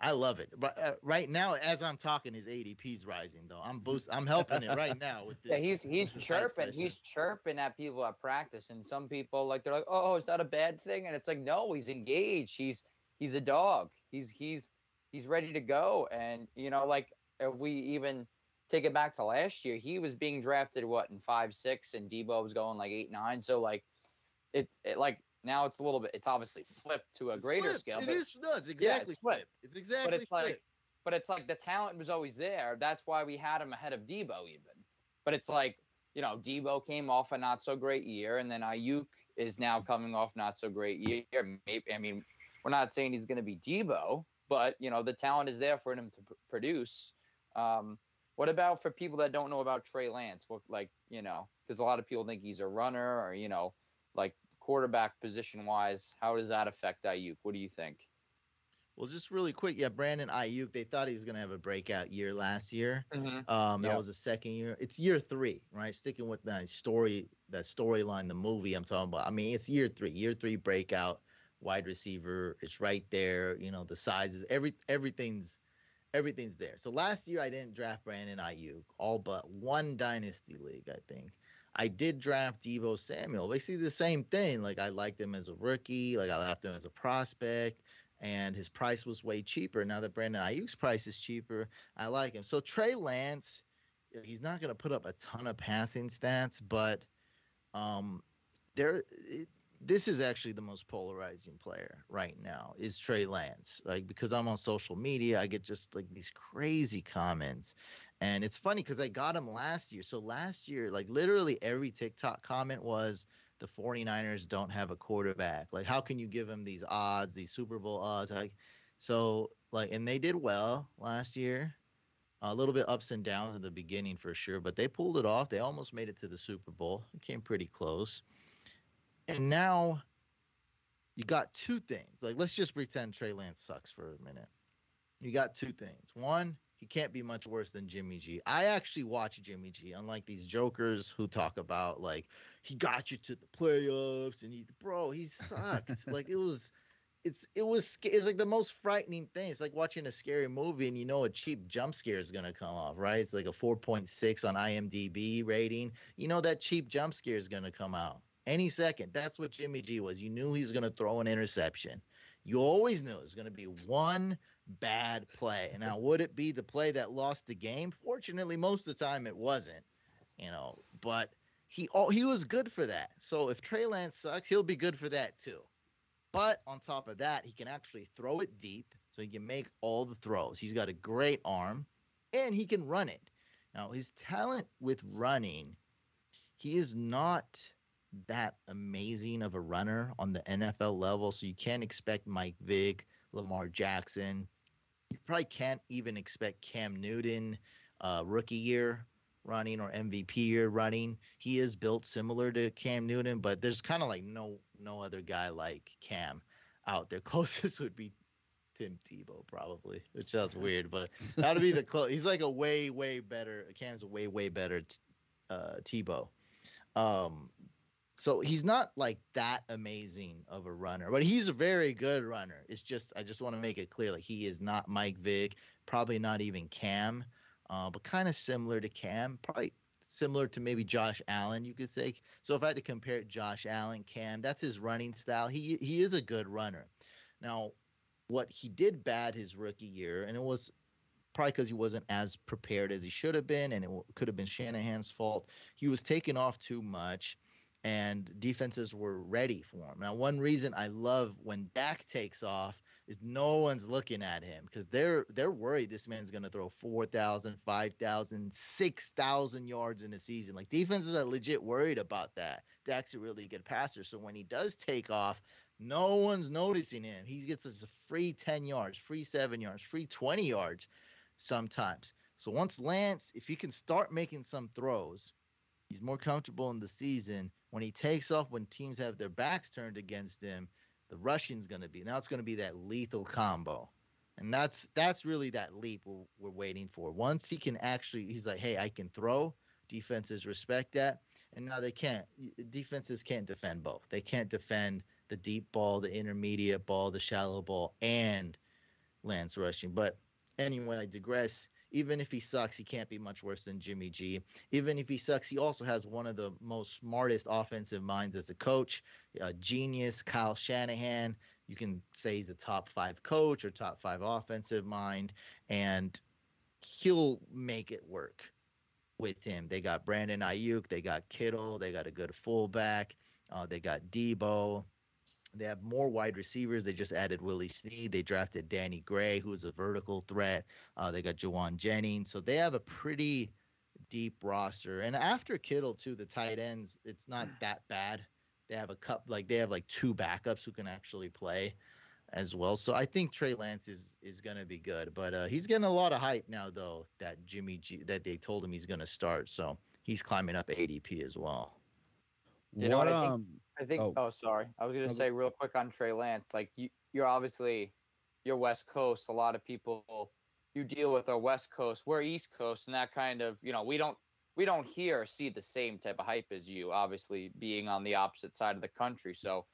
I love it. But uh, right now, as I'm talking, his ADP's rising though. I'm boost. I'm helping it right now with this. Yeah, he's he's chirping. He's chirping at people at practice, and some people like they're like, "Oh, is that a bad thing?" And it's like, no, he's engaged. He's he's a dog. He's he's he's ready to go. And you know, like if we even take it back to last year, he was being drafted what in five six, and Deebo was going like eight nine. So like it, it like now it's a little bit. It's obviously flipped to a it's greater flipped. scale. It is no, it's exactly yeah, it's flipped. It's exactly but it's flipped. like, but it's like the talent was always there. That's why we had him ahead of Deebo even. But it's like you know Deebo came off a not so great year, and then Aiyuk is now coming off not so great year. Maybe I mean we're not saying he's going to be Deebo, but you know the talent is there for him to pr- produce. Um, what about for people that don't know about Trey Lance? What like you know, because a lot of people think he's a runner or you know, quarterback position wise. How does that affect Aiyuk? What do you think? Well, just really quick, yeah, Brandon Aiyuk. They thought he was going to have a breakout year last year. Mm-hmm. Um, that yep. was the second year. It's year three, right? Sticking with that story, that storyline, the movie I'm talking about. I mean, it's year three, year three breakout, wide receiver. It's right there. You know, the sizes, every everything's everything's there. So last year I didn't draft Brandon Aiyuk, all but one dynasty league, I think. I did draft Deebo Samuel. Basically the same thing. Like I liked him as a rookie, like I liked him as a prospect, and his price was way cheaper. Now that Brandon Aiyuk's price is cheaper, I like him. So Trey Lance, he's not going to put up a ton of passing stats, but um, there it, this is actually the most polarizing player right now is Trey Lance. Like because I'm on social media, I get just like these crazy comments. And it's funny because I got him last year. So last year, like literally every TikTok comment was the 49ers don't have a quarterback. Like how can you give them these odds, these Super Bowl odds? Like so like and they did well last year. A little bit ups and downs in the beginning for sure, but they pulled it off. They almost made it to the Super Bowl. It came pretty close and now you got two things. Like, let's just pretend Trey Lance sucks for a minute. You got two things. One, he can't be much worse than Jimmy G. I actually watch Jimmy G, unlike these jokers who talk about like he got you to the playoffs and he, bro, he sucked. like it was, it's it was it's like the most frightening thing. It's like watching a scary movie and you know a cheap jump scare is gonna come off, right? It's like a 4.6 on IMDb rating. You know that cheap jump scare is gonna come out any second. That's what Jimmy G was. You knew he was gonna throw an interception. You always knew it was gonna be one bad play. Now, would it be the play that lost the game? Fortunately, most of the time it wasn't. You know, but he oh, he was good for that. So if Trey Lance sucks, he'll be good for that too. But on top of that, he can actually throw it deep, so he can make all the throws. He's got a great arm, and he can run it. Now, his talent with running, he is not that amazing of a runner on the NFL level, so you can't expect Mike Vick, Lamar Jackson, you probably can't even expect Cam Newton, uh, rookie year running or MVP year running. He is built similar to Cam Newton, but there's kind of like no no other guy like Cam out there. Closest would be Tim Tebow probably, which sounds weird, but that'd be the close. He's like a way way better. Cam's a way way better t- uh, Tebow. Um, so he's not like that amazing of a runner, but he's a very good runner. It's just I just want to make it clear like he is not Mike Vick, probably not even Cam, uh, but kind of similar to Cam, probably similar to maybe Josh Allen, you could say. So if I had to compare Josh Allen, Cam, that's his running style. He he is a good runner. Now, what he did bad his rookie year, and it was probably because he wasn't as prepared as he should have been, and it could have been Shanahan's fault. He was taken off too much and defenses were ready for him. Now, one reason I love when Dak takes off is no one's looking at him because they're they're worried this man's going to throw 4,000, 5,000, 6,000 yards in a season. Like defenses are legit worried about that. Dak's a really good passer, so when he does take off, no one's noticing him. He gets us a free 10 yards, free 7 yards, free 20 yards sometimes. So once Lance, if he can start making some throws, he's more comfortable in the season when he takes off, when teams have their backs turned against him, the rushing's going to be now it's going to be that lethal combo, and that's that's really that leap we're, we're waiting for. Once he can actually, he's like, hey, I can throw. Defenses respect that, and now they can't. Defenses can't defend both. They can't defend the deep ball, the intermediate ball, the shallow ball, and Lance rushing. But anyway, I digress even if he sucks, he can't be much worse than Jimmy G. Even if he sucks, he also has one of the most smartest offensive minds as a coach, a genius, Kyle Shanahan. You can say he's a top five coach or top five offensive mind, and he'll make it work with him. They got Brandon Aiyuk, they got Kittle, they got a good fullback, uh, they got Deebo. They have more wide receivers. They just added Willie Snead. They drafted Danny Gray, who's a vertical threat. Uh, they got Jauan Jennings. So they have a pretty deep roster. And after Kittle, too, the tight ends, it's not that bad. They have a cup like they have like two backups who can actually play as well. So I think Trey Lance is is going to be good, but uh, he's getting a lot of hype now though that Jimmy G that they told him he's going to start. So he's climbing up ADP as well. You know what, what I think? Um, I think. Oh, oh sorry. I was gonna say real quick on Trey Lance. Like you, you're obviously you're West Coast. A lot of people you deal with are West Coast. We're East Coast, and that kind of you know we don't we don't hear or see the same type of hype as you. Obviously, being on the opposite side of the country, so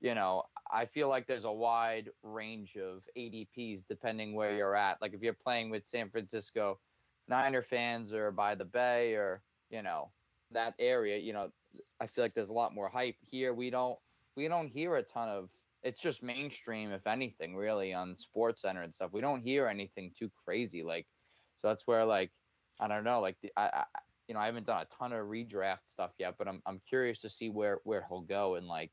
you know I feel like there's a wide range of ADPs depending where you're at. Like if you're playing with San Francisco Niner fans or by the Bay or you know that area, you know I feel like there's a lot more hype here. We don't we don't hear a ton of. It's just mainstream, if anything, really on Sports Center and stuff. We don't hear anything too crazy, like so. That's where like I don't know, like the, I, I you know I haven't done a ton of redraft stuff yet, but I'm I'm curious to see where where he'll go and like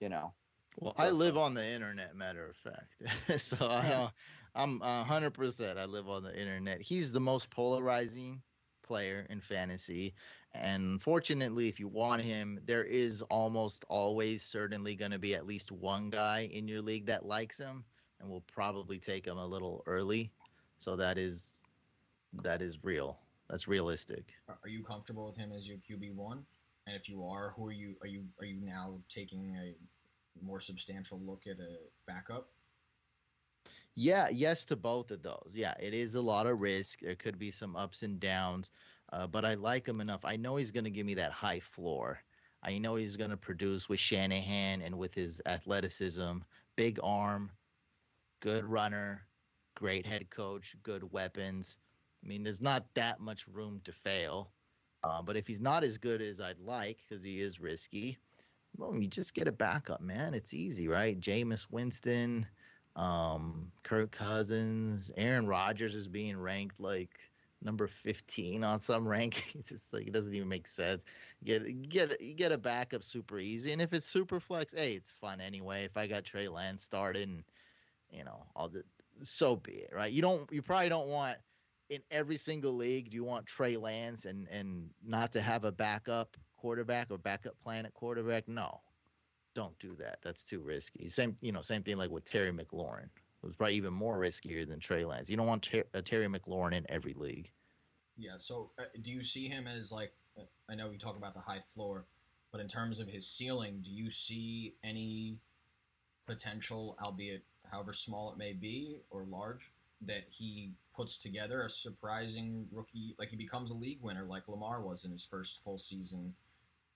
you know. Well, I live on the internet, matter of fact. so I, uh, I'm hundred percent. I live on the internet. He's the most polarizing player in fantasy. And fortunately, if you want him, there is almost always certainly going to be at least one guy in your league that likes him and will probably take him a little early. So that is that is real. That's realistic. Are you comfortable with him as your QB one? And if you are, who are you? Are you are you now taking a more substantial look at a backup? Yeah, yes to both of those. Yeah, it is a lot of risk. There could be some ups and downs, uh, but I like him enough. I know he's going to give me that high floor. I know he's going to produce with Shanahan and with his athleticism, big arm, good runner, great head coach, good weapons. I mean, there's not that much room to fail. Uh, but if he's not as good as I'd like, because he is risky, well, you just get a backup, man. It's easy, right? Jameis Winston, um, Kirk Cousins, Aaron Rodgers is being ranked like number 15 on some rankings. It's like it doesn't even make sense. Get get you get a backup super easy, and if it's super flex, hey, it's fun anyway. If I got Trey Lance started, and you know, all the so be it, right? You don't you probably don't want in every single league. Do you want Trey Lance and and not to have a backup quarterback or backup plan at quarterback? No, don't do that. That's too risky. Same, you know, same thing like with Terry McLaurin. It was probably even more riskier than Trey Lance. You don't want ter- a Terry McLaurin in every league. Yeah. So, uh, do you see him as like? Uh, I know we talk about the high floor, but in terms of his ceiling, do you see any potential, albeit however small it may be or large, that he puts together a surprising rookie, like he becomes a league winner, like Lamar was in his first full season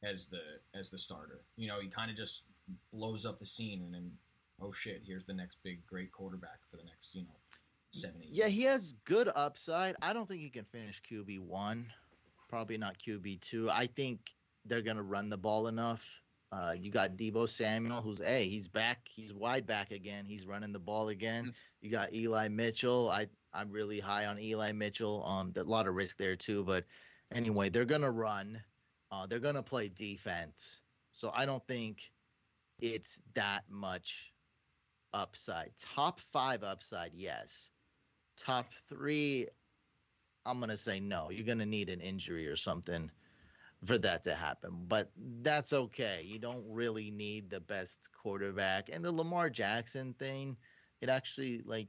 as the as the starter. You know, he kind of just blows up the scene, and then oh shit, here's the next big great quarterback for the next you know seven eight. Yeah, he has good upside. I don't think he can finish QB one, probably not QB two. I think they're gonna run the ball enough. Uh, you got Deebo Samuel, who's a hey, he's back. He's wide back again. He's running the ball again. Mm-hmm. You got Eli Mitchell. I I'm really high on Eli Mitchell. Um, a lot of risk there too, but anyway, they're gonna run. Uh, they're going to play defense. So I don't think it's that much upside. Top five upside, yes. Top three, I'm going to say no. You're going to need an injury or something for that to happen. But that's okay. You don't really need the best quarterback. And the Lamar Jackson thing, it actually, like,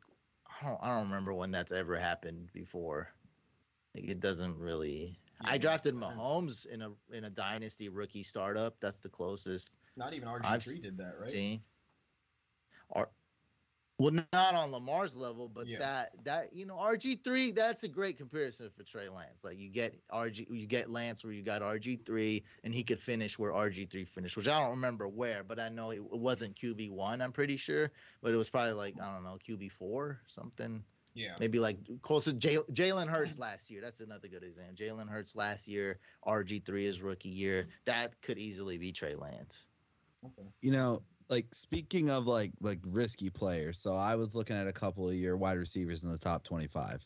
I don't, I don't remember when that's ever happened before. Like, it doesn't really I drafted Mahomes in a in a dynasty rookie startup. That's the closest. Not even RG three did that, right? Seen. Or, well, not on Lamar's level, but yeah. that that you know RG three. That's a great comparison for Trey Lance. Like you get RG, you get Lance where you got RG three, and he could finish where RG three finished, which I don't remember where, but I know it wasn't QB one. I'm pretty sure, but it was probably like I don't know QB four something. Yeah. Maybe like close to Jalen Hurts last year. That's another good example. Jalen Hurts last year, RG3 is rookie year. That could easily be Trey Lance. Okay. You know, like speaking of like like risky players, so I was looking at a couple of your wide receivers in the top 25.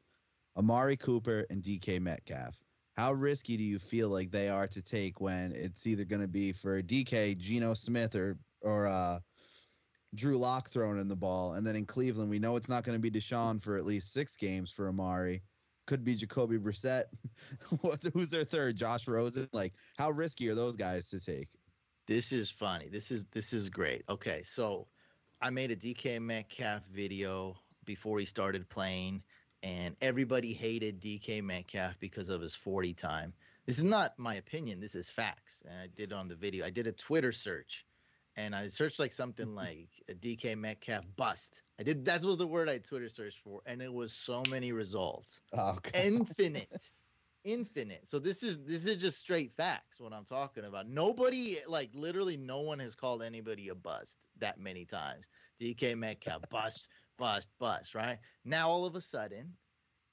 Amari Cooper and DK Metcalf. How risky do you feel like they are to take when it's either going to be for DK, Geno Smith, or or uh, Drew Lock throwing in the ball. And then in Cleveland, we know it's not going to be Deshaun for at least six games for Amari. Could be Jacoby Brissett. Who's their third? Josh Rosen. Like, how risky are those guys to take? This is funny. This is this is great. Okay, so I made a DK Metcalf video before he started playing, and everybody hated DK Metcalf because of his 40 time. This is not my opinion. This is facts. And I did on the video. I did a Twitter search and I searched like something like a DK Metcalf bust. I did that was the word I Twitter searched for, and it was so many results. Oh, infinite. Infinite. So this is this is just straight facts what I'm talking about. Nobody like literally no one has called anybody a bust that many times. DK Metcalf bust, bust, bust, right? Now all of a sudden,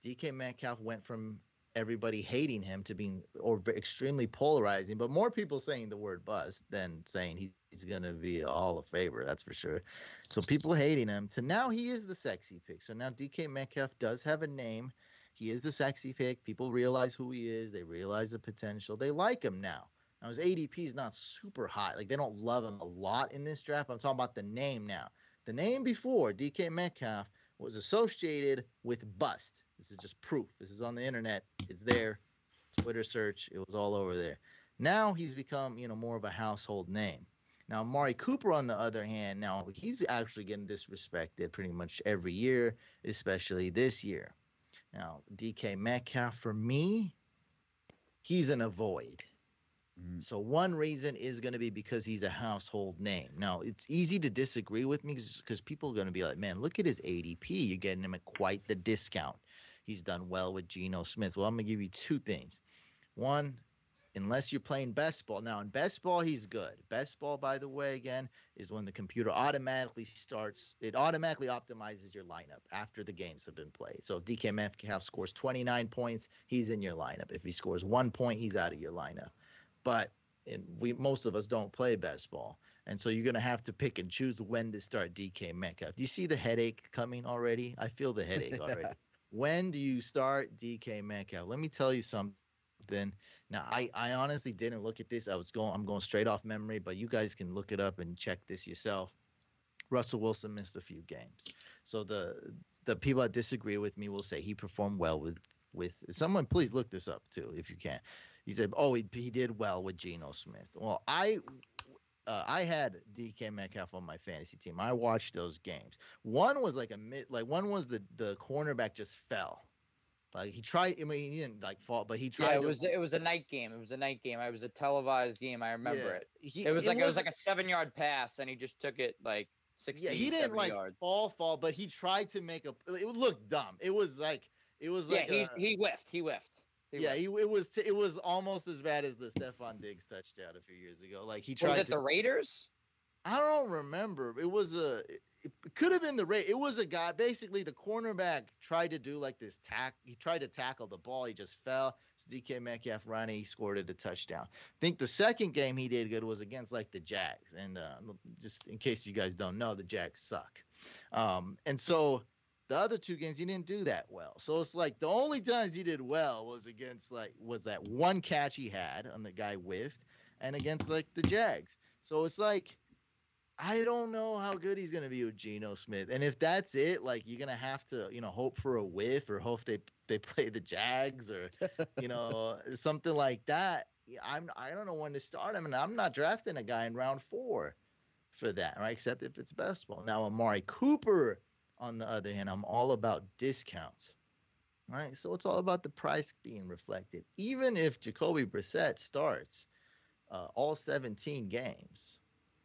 DK Metcalf went from everybody hating him to being or extremely polarizing, but more people saying the word bust than saying he he's going to be all a favor. That's for sure. So people hating him to now he is the sexy pick. So now DK Metcalf does have a name. He is the sexy pick. People realize who he is. They realize the potential. They like him now. Now his ADP is not super high. Like they don't love him a lot in this draft. I'm talking about the name now. The name before DK Metcalf was associated with bust. This is just proof. This is on the internet. It's there. Twitter search. It was all over there. Now he's become, you know, more of a household name. Now, Amari Cooper, on the other hand, now he's actually getting disrespected pretty much every year, especially this year. Now, DK Metcalf, for me, he's an avoid. Mhm. So one reason is going to be because he's a household name. Now it's easy to disagree with me because people are going to be like, "Man, look at his ADP. You're getting him at quite the discount. He's done well with Geno Smith." Well, I'm going to give you two things. One, unless you're playing best ball. Now in best ball, he's good. Best ball, by the way, again, is when the computer automatically starts. It automatically optimizes your lineup after the games have been played. So if DK Metcalf scores 29 points, he's in your lineup. If he scores one point, he's out of your lineup but and we most of us don't play best ball. And so you're gonna have to pick and choose when to start DK Metcalf. Do you see the headache coming already? I feel the headache already. when do you start DK Metcalf? Let me tell you something. Now I, I honestly didn't look at this. I was going I'm going straight off memory, but you guys can look it up and check this yourself. Russell Wilson missed a few games. So the the people that disagree with me will say he performed well with with someone please look this up too if you can he said, "Oh, he, he did well with Geno Smith." Well, I uh, I had DK Metcalf on my fantasy team. I watched those games. One was like a mid, like one was the the cornerback just fell. Like he tried. I mean, he didn't like fall, but he tried. Yeah, it to- was it was a night game. It was a night game. It was a televised game. I remember yeah, it. He, It was like it was wasn't- like a seven yard pass, and he just took it like sixty. yeah. He didn't like yards. fall, fall, but he tried to make a. It looked dumb. It was like it was Yeah, like he a, he whiffed. He whiffed. He yeah. whiffed. He, it was it was almost as bad as the Stefon Diggs touchdown a few years ago. Like he tried. was tried it to the Raiders? I don't remember. It was a. It could have been the rate. It was a guy. Basically, the cornerback tried to do like this tack. He tried to tackle the ball. He just fell. So DK Metcalf ran. it, He scored it a touchdown. I think the second game he did good was against like the Jags. And uh, just in case you guys don't know, the Jags suck. Um, and so the other two games he didn't do that well. So it's like the only times he did well was against like was that one catch he had on the guy whiffed, and against like the Jags. So it's like I don't know how good he's gonna be with Geno Smith. And if that's it, like you're gonna have to, you know, hope for a whiff or hope they they play the Jags or you know something like that. I'm I don't know when to start him, and I'm not drafting a guy in round four for that, right? Except if it's best ball. Now Amari Cooper, on the other hand, I'm all about discounts. Right, so it's all about the price being reflected. Even if Jacoby Brissett starts uh, all 17 games,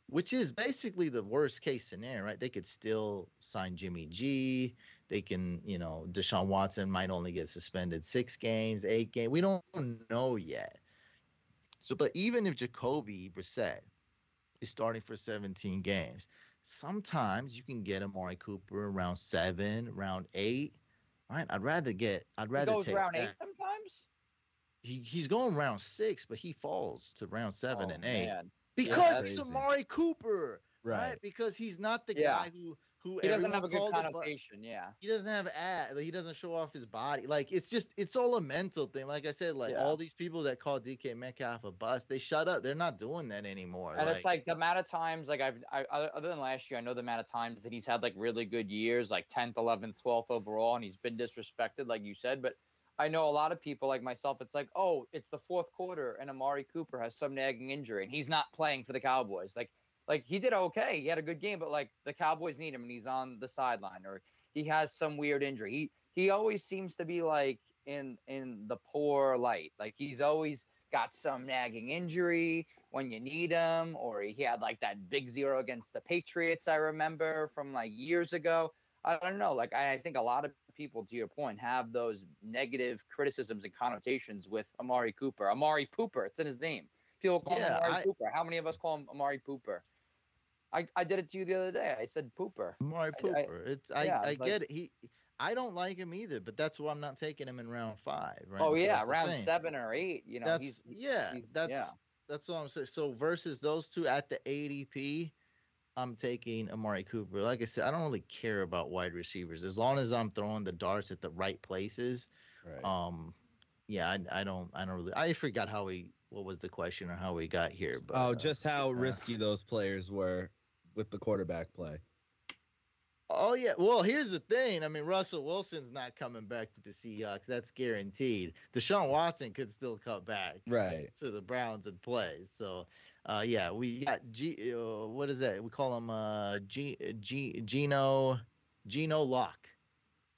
which is basically the worst case scenario, right? They could still sign Jimmy G. They can, you know, Deshaun Watson might only get suspended six games, eight games. We don't know yet. So, but even if Jacoby Brissett is starting for 17 games, sometimes you can get Amari Cooper around seven, round eight. Right? I'd rather get. I'd rather He rather goes take. round that. eight sometimes. He, he's going round six, but he falls to round seven Oh, and eight man. because that's he's crazy. Amari Cooper, right? Right. Because he's not the Yeah. guy who who He doesn't have a good connotation. Yeah. he doesn't have ad. Like, he doesn't show off his body. Like it's just it's all a mental thing. Like I said, like Yeah. all these people that call DK Metcalf a bust, they shut up. They're not doing that anymore. And it's like the amount of times, like I've, I, other than last year, I know the amount of times that he's had like really good years, like 10th, 11th, 12th overall, and he's been disrespected, like you said. But I know a lot of people like myself, it's like, oh, it's the fourth quarter, and Amari Cooper has some nagging injury, and he's not playing for the Cowboys. Like, like he did okay, he had a good game, but like the Cowboys need him, and he's on the sideline, or he has some weird injury. He he always seems to be like in in the poor light, like he's always got some nagging injury when you need him, or he had like that big zero against the Patriots. I remember from like years ago. I don't know. Like I I think a lot of people, to your point, have those negative criticisms and connotations with Amari Cooper. Amari Pooper, it's in his name. People call Yeah, him Amari I- Pooper. How many of us call him Amari Pooper? I, I did it to you the other day. I said Pooper. Amari I- Cooper. it's I, yeah, I it's like- get it. He I don't like him either, but that's why I'm not taking him in round five. Right? Oh So yeah, round seven or eight. You know, that's he's yeah. he's- that's yeah. that's what I'm saying. So versus those two at the ADP, I'm taking Amari Cooper. Like I said, I don't really care about wide receivers as long as I'm throwing the darts at the right places. Right. Um, yeah, I, I don't, I don't really. I forgot how we. What was the question or how we got here? But, oh, uh, just how uh, risky those players were with the quarterback play. Oh yeah. Well, here's the thing. I mean, Russell Wilson's not coming back to the Seahawks. That's guaranteed. Deshaun Watson could still come back. Right. to the Browns and play. So, uh, yeah, we got G. Uh, what is that? We call him uh, G, G, Geno, Geno Lock.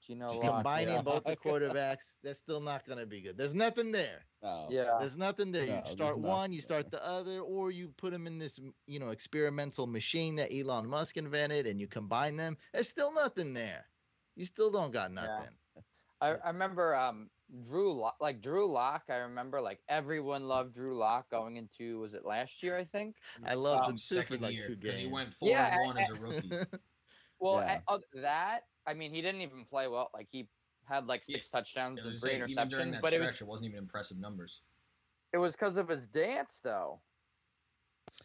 Geno Lock. Combining yeah. both the quarterbacks, that's still not going to be good. There's nothing there. No. Yeah. There's nothing there. No, you start one, you there. start the other, or you put them in this, you know, experimental machine that Elon Musk invented, and you combine them. There's still nothing there. You still don't got Yeah. nothing. I, I remember um Drew Lock, like Drew Lock. I remember like everyone loved Drew Lock going into was it last year? I think. I loved Um, him too for second like year two because games. he went four Yeah, and one I- as a rookie. Well, Yeah. uh, that I mean, he didn't even play well. Like he had like Yeah. six touchdowns Yeah, I and three saying, even during interceptions, that but it was it wasn't even impressive numbers. it was because of his dance though.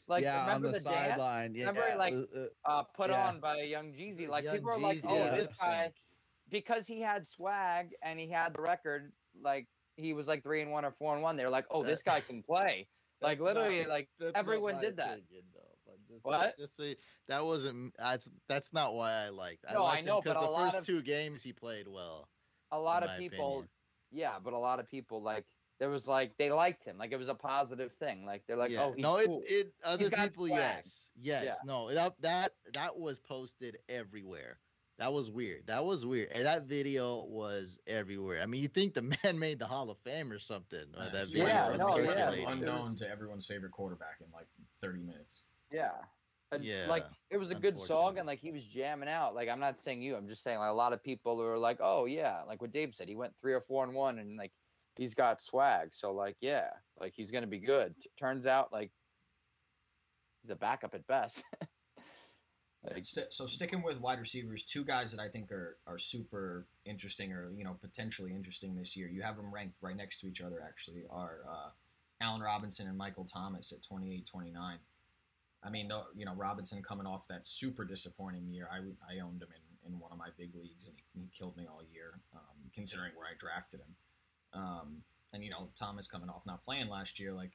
Like yeah, on remember the, the, dance sideline. Yeah, Remember, like, uh, uh, uh, put Yeah. on by a young Jeezy? Like Young people were like, Jeezy, "Oh, yeah, this lip guy," sync. because he had swag and he had the record. Like he was like three and one or four and one. They're like, "Oh, this guy can play." like literally, not- like everyone did that. opinion, though, but just, What? Just say that wasn't. That's that's not why I liked. No, I liked know, because the first of- two games he played well. A lot of people opinion. yeah but a lot of people like there was like they liked him like it was a positive thing like they're like yeah. oh he's no, cool. it, it other got people, swag. yes, yes, no, that that that was posted everywhere. That was weird. That was weird. And that video was everywhere. I mean, you think the man made the Hall of Fame or something? uh, that video Yeah, no, yeah. unknown to everyone's favorite quarterback in like 30 minutes. yeah And, Yeah, like it was a good song and like he was jamming out like i'm not saying you i'm just saying like a lot of people were like oh yeah like what dave said he went three or four and one and like he's got swag so like yeah like he's gonna be good T- turns out like he's a backup at best Like, st- so sticking with wide receivers, two guys that I think are, are super interesting or you know potentially interesting this year. You have them ranked right next to each other. Actually, are uh, Allen Robinson and Michael Thomas at 28, 29. I mean, you know Robinson coming off that super disappointing year. I I owned him in, in one of my big leagues and he, he killed me all year, um, considering where I drafted him. Um, and you know Thomas coming off not playing last year, like.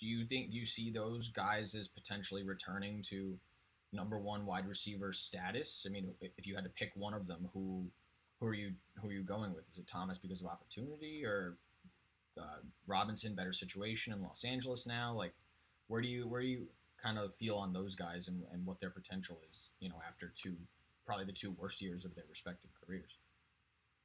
Do you think do you see those guys as potentially returning to number one wide receiver status? I mean, if you had to pick one of them, who who are you who are you going with? Is it Thomas because of opportunity, or uh, Robinson better situation in Los Angeles now? Like, where do you where do you kind of feel on those guys and, and what their potential is? You know, after two probably the two worst years of their respective careers.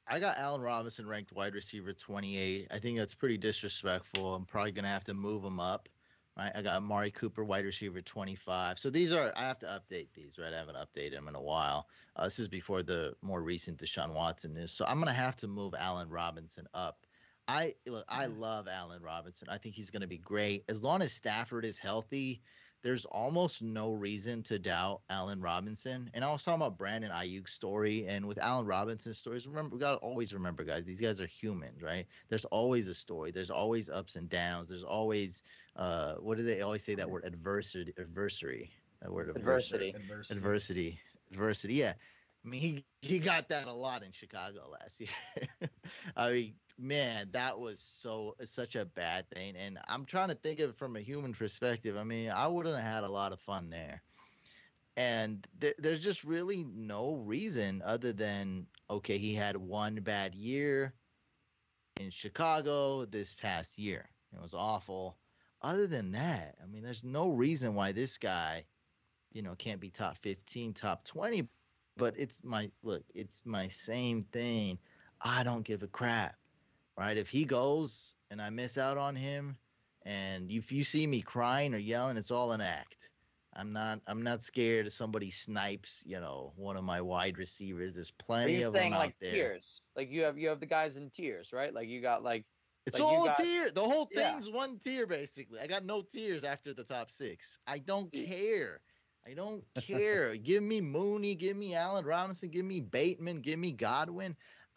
I got Allen Robinson ranked wide receiver 28. I think that's pretty disrespectful. I'm probably going to have to move him up. Right. I got Amari Cooper, wide receiver 25. So these are, I have to update these, right? I haven't updated them in a while. Uh, this is before the more recent Deshaun Watson news. So I'm going to have to move Allen Robinson up. I look, I love Allen Robinson. I think he's going to be great. As long as Stafford is healthy, there's almost no reason to doubt Allen Robinson. And I was talking about Brandon Aiyuk's story, and with Allen Robinson's stories, remember we gotta always remember, guys, these guys are humans, right? There's always a story. There's always ups and downs. There's always uh, what do they always say that word adversity? Adversary. That word Adversity. Adversity. Adversity. Adversity. Yeah. I mean, he he got that a lot in Chicago last year. I mean, man, that was so such a bad thing. And I'm trying to think of it from a human perspective. I mean, I wouldn't have had a lot of fun there. And th- there's just really no reason other than okay, he had one bad year in Chicago this past year. It was awful. Other than that, I mean, there's no reason why this guy, you know, can't be top 15, top 20. But it's my look, it's my same thing. I don't give a crap, right? If he goes and I miss out on him, and if you see me crying or yelling, it's all an act. I'm not. I'm not scared if somebody snipes, you know, one of my wide receivers. There's plenty of saying them like out there. tiers like you have you have the guys in tears, right like you got like It's Like, all got- tier. The whole Yeah. thing's one tier basically. I got no tiers after the top six. I don't care. I don't care. give me Mooney, give me Allen Robinson, give me Bateman, give me Godwin.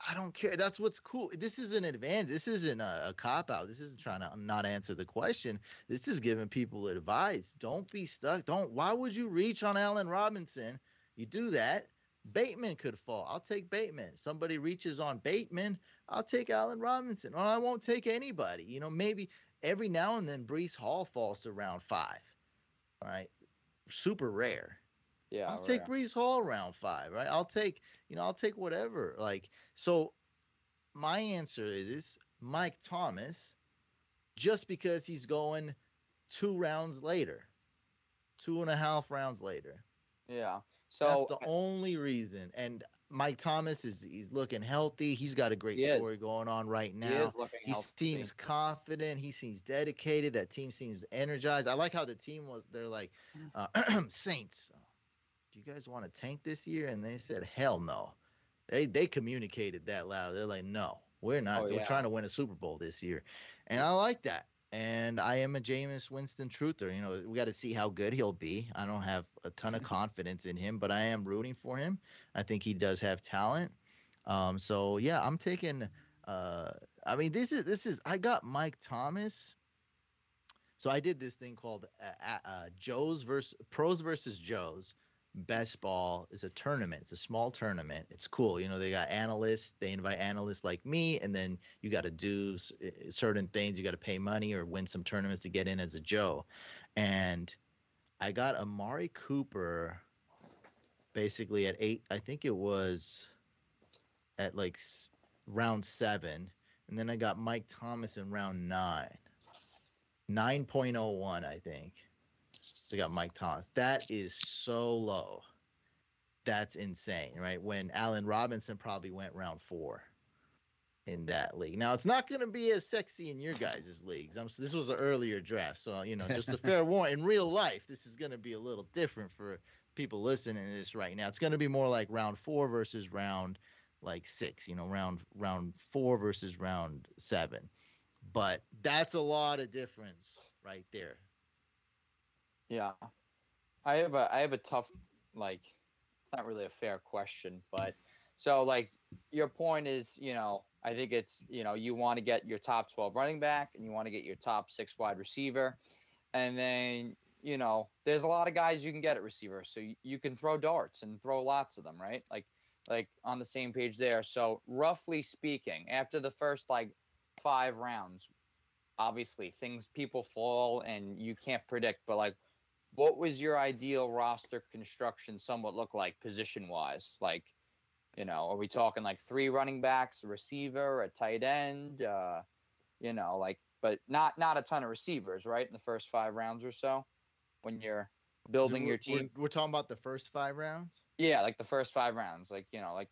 I don't care. That's what's cool. This is an advantage. This isn't a, a cop out. This isn't trying to not answer the question. This is giving people advice. Don't be stuck. Don't. Why would you reach on Allen Robinson? You do that. Bateman could fall. I'll take Bateman. Somebody reaches on Bateman. I'll take Allen Robinson. Or I won't take anybody. You know, maybe every now and then Breece Hall falls to round five. All right. Super rare. Yeah I'll take. Breece Hall round five, right? I'll take, you know, I'll take whatever. Like, so my answer is Mike Thomas, just because he's going two rounds later, two and a half rounds later. yeah so That's the only reason. And Mike Thomas is he's looking healthy. He's got a great He is. story going on right He now. is looking He seems confident. He seems dedicated. That team seems energized. I like how the team was. They're like, uh, Saints. Do you guys want to tank this year? And they said, hell no. They they communicated that loud. They're like, no, we're not. Oh, we're trying to win a Super Bowl this year, and I like that. And I am a Jameis Winston truther. You know, we got to see how good he'll be. I don't have a ton of confidence in him, but I am rooting for him. I think he does have talent. Um, so yeah, I'm taking. Uh, I mean, this is this is. I got Mike Thomas. So I did this thing called uh, uh, uh, Joe's versus Pros versus Joe's. Best Ball is a tournament. It's a small tournament. It's cool. You know, they got analysts. They invite analysts like me, and then you got to do uh, certain things. You got to pay money or win some tournaments to get in as a Joe. And I got Amari Cooper basically at eight. I think it was at like round seven, and then I got Mike Thomas in round nine. 9.01, I think. We got Mike Thomas. That is so low. That's insane, right? When Allen Robinson probably went round four in that league. Now it's not going to be as sexy in your guys' leagues. I'm, this was an earlier draft, so you know, just a fair warning. In real life, this is going to be a little different for people listening to this right now. It's going to be more like round four versus round like six. You know, round round four versus round seven. But that's a lot of difference right there. Yeah, I have a I have a tough like it's not really a fair question, but so like your point is you know I think it's you know you want to get your top twelve running back and you want to get your top six wide receiver, and then you know there's a lot of guys you can get at receiver, so you, you can throw darts and throw lots of them, right? Like like on the same page there. So roughly speaking, after the first like five rounds, obviously things people fall and you can't predict, but like what was your ideal roster construction somewhat look like position wise? Like, you know, are we talking like three running backs, a receiver, a tight end, uh, you know, like but not not a ton of receivers, right? In the first five rounds or so when you're building So your team. We're, we're talking about the first five rounds. Yeah, like the first five rounds, like, you know, like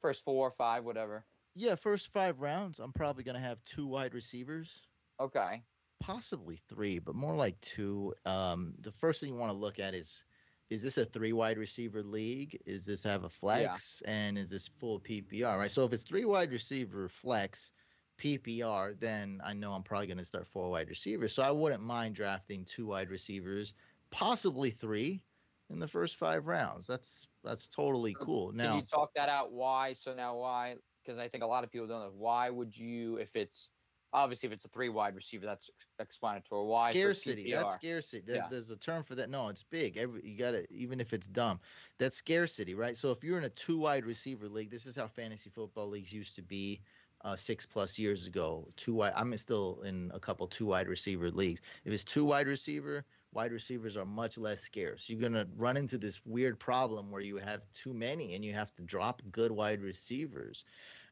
first four, or five, whatever. Yeah, first five rounds. I'm probably gonna have two wide receivers, Okay. Possibly three, but more like two. Um, the first thing you want to look at is. Is this a three wide receiver league? Is this have a flex? And is this full PPR? Right. So if it's three wide receiver flex, PPR, then I know I'm probably going to start four wide receivers. So I wouldn't mind drafting two wide receivers, possibly three in the first five rounds. That's that's totally cool. Can Now you talk that out? Why? So now why? Because I think a lot of people don't know. Why would you, if it's obviously if it's a three wide receiver, that's explanatory. Why scarcity. That's scarcity. There's Yeah. there's a term for that. No, it's big. Every you got to even if it's dumb. That's scarcity, right? So if you're in a two wide receiver league, this is how fantasy football leagues used to be. Uh, six plus years ago, two wide. I'm still in a couple two wide receiver leagues. If it's two wide receiver, wide receivers are much less scarce. You're gonna run into this weird problem where you have too many and you have to drop good wide receivers.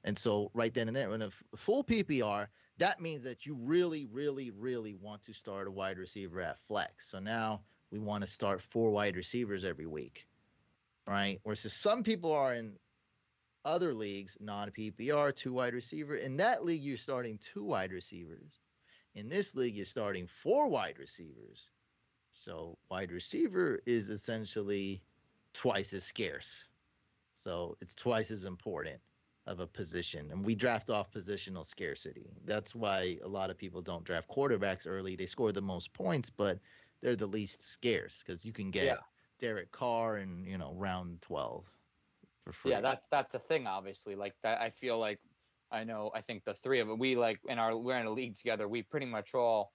And so right then and there, in a f- full PPR, that means that you really, really, really want to start a wide receiver at flex. So now we want to start four wide receivers every week, right? Whereas some people are in other leagues, non PPR, two wide receiver. In that league, you're starting two wide receivers. In this league, you're starting four wide receivers. So wide receiver is essentially twice as scarce. So it's twice as important of a position. And we draft off positional scarcity. That's why a lot of people don't draft quarterbacks early. They score the most points, but they're the least scarce because you can get Yeah. Derek Carr in, you know, round 12 for free. Yeah, that's that's a thing. Obviously, like that. I feel like I know. I think the three of it. We like in our we're in a league together. We pretty much all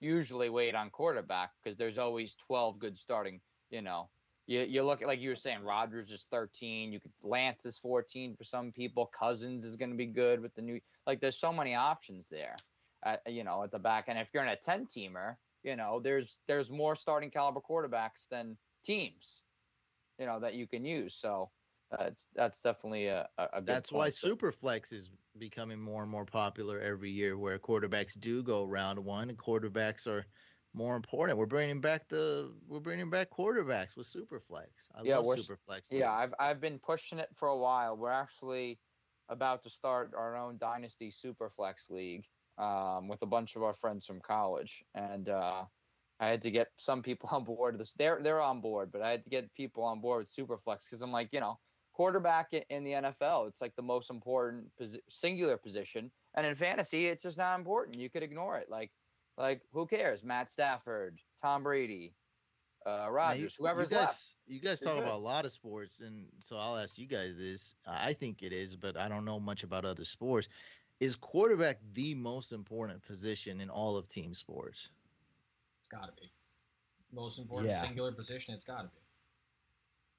usually wait on quarterback because there's always twelve good starting. You know, you you look at like you were saying, Rodgers is thirteen. You could Lance is fourteen for some people. Cousins is going to be good with the new. Like, there's so many options there. At, you know, at the back, and if you're in a ten teamer, you know, there's there's more starting caliber quarterbacks than teams. You know that you can use. So uh, that's that's definitely a, a That's why. So- Superflex is becoming more and more popular every year, where quarterbacks do go round one, and quarterbacks are more important. We're bringing back the we're bringing back quarterbacks with Superflex. I Yeah, love Superflex. Yeah, I've. I've been pushing it for a while. We're actually about to start our own Dynasty Superflex League um, with a bunch of our friends from college, and uh, I had to get some people on board. This they're they're on board, but I had to get people on board with Superflex because I'm like, you know, quarterback in the NFL, it's like the most important posi- singular position, and in fantasy, it's just not important. You could ignore it. Like, like who cares? Matt Stafford, Tom Brady, uh, Now, Rodgers, you, whoever's you guys, left. You guys talk good. about a lot of sports, and so I'll ask you guys this. I think it is, but I don't know much about other sports. Is quarterback the most important position in all of team sports? It's got to be most important Yeah. singular position. It's got to be.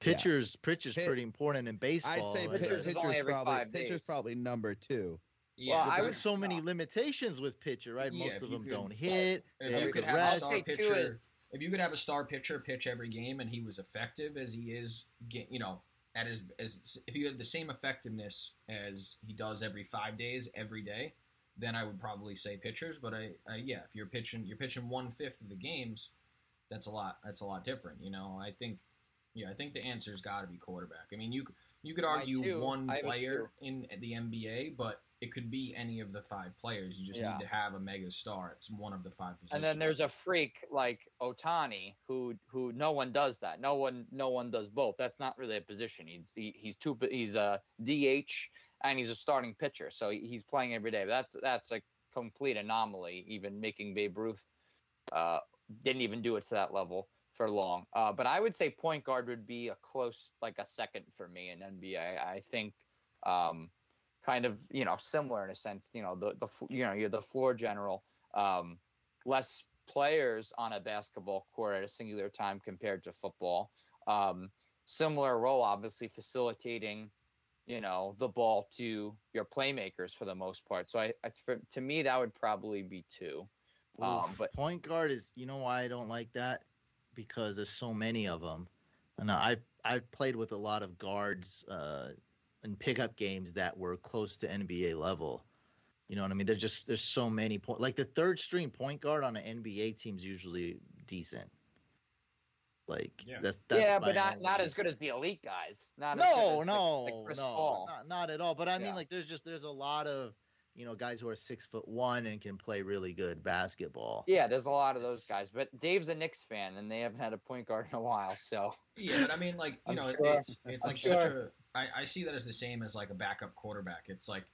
Yeah. Pitchers, pitchers, Pit- pretty important in baseball. I'd say but Pitchers pitcher's, every probably five pitcher's probably number two. Yeah, Well, I But would- there's so many limitations with pitcher, right? Yeah, Most of them could- don't hit. if you could have a I'd rest. star pitcher, is if you could have a star pitcher pitch every game and he was effective as he is, you know, at his as if you had the same effectiveness as he does every five days every day, then I would probably say pitchers. But I, I yeah, if you're pitching you're pitching one fifth of the games, that's a lot. That's a lot different. You know, I think yeah, I think the answer's got to be quarterback. I mean, you you could argue one I have a player in the NBA, but it could be any of the five players. You just Yeah. need to have a mega star. It's one of the five positions. And then there's a freak like Ohtani who who no one does that. No one no one does both. That's not really a position. He's he, he's two he's a DH and he's a starting pitcher. So he's playing every day. That's that's a complete anomaly. Even making Babe Ruth uh, didn't even do it to that level for long. Uh, but I would say point guard would be a close like a second for me in NBA. I think um, kind of you know similar in a sense. You know the the you know you're the floor general. Um, less players on a basketball court at a singular time compared to football. Um, similar role, obviously facilitating, you know, the ball to your playmakers for the most part. So I, I for, to me, that would probably be two. Um, Oof, but- point guard is, you know, why I don't like that because there's so many of them, and I've I've played with a lot of guards uh, in pickup games that were close to NBA level. You know what I mean? There's just there's so many point like the third string point guard on an NBA team's usually decent. Like Yeah. that's that's yeah, my but not not as good as the elite guys. Not as good no, as, no, like, like no, Paul. not, not at all. But I mean, like, there's just there's a lot of you know guys who are six foot one and can play really good basketball. Yeah, there's a lot of those It's- guys. But Dave's a Knicks fan, and they haven't had a point guard in a while. So Yeah, but I mean, like you I'm know, sure. it's it's I'm like such sure. a. I, I see that as the same as like a backup quarterback. It's like,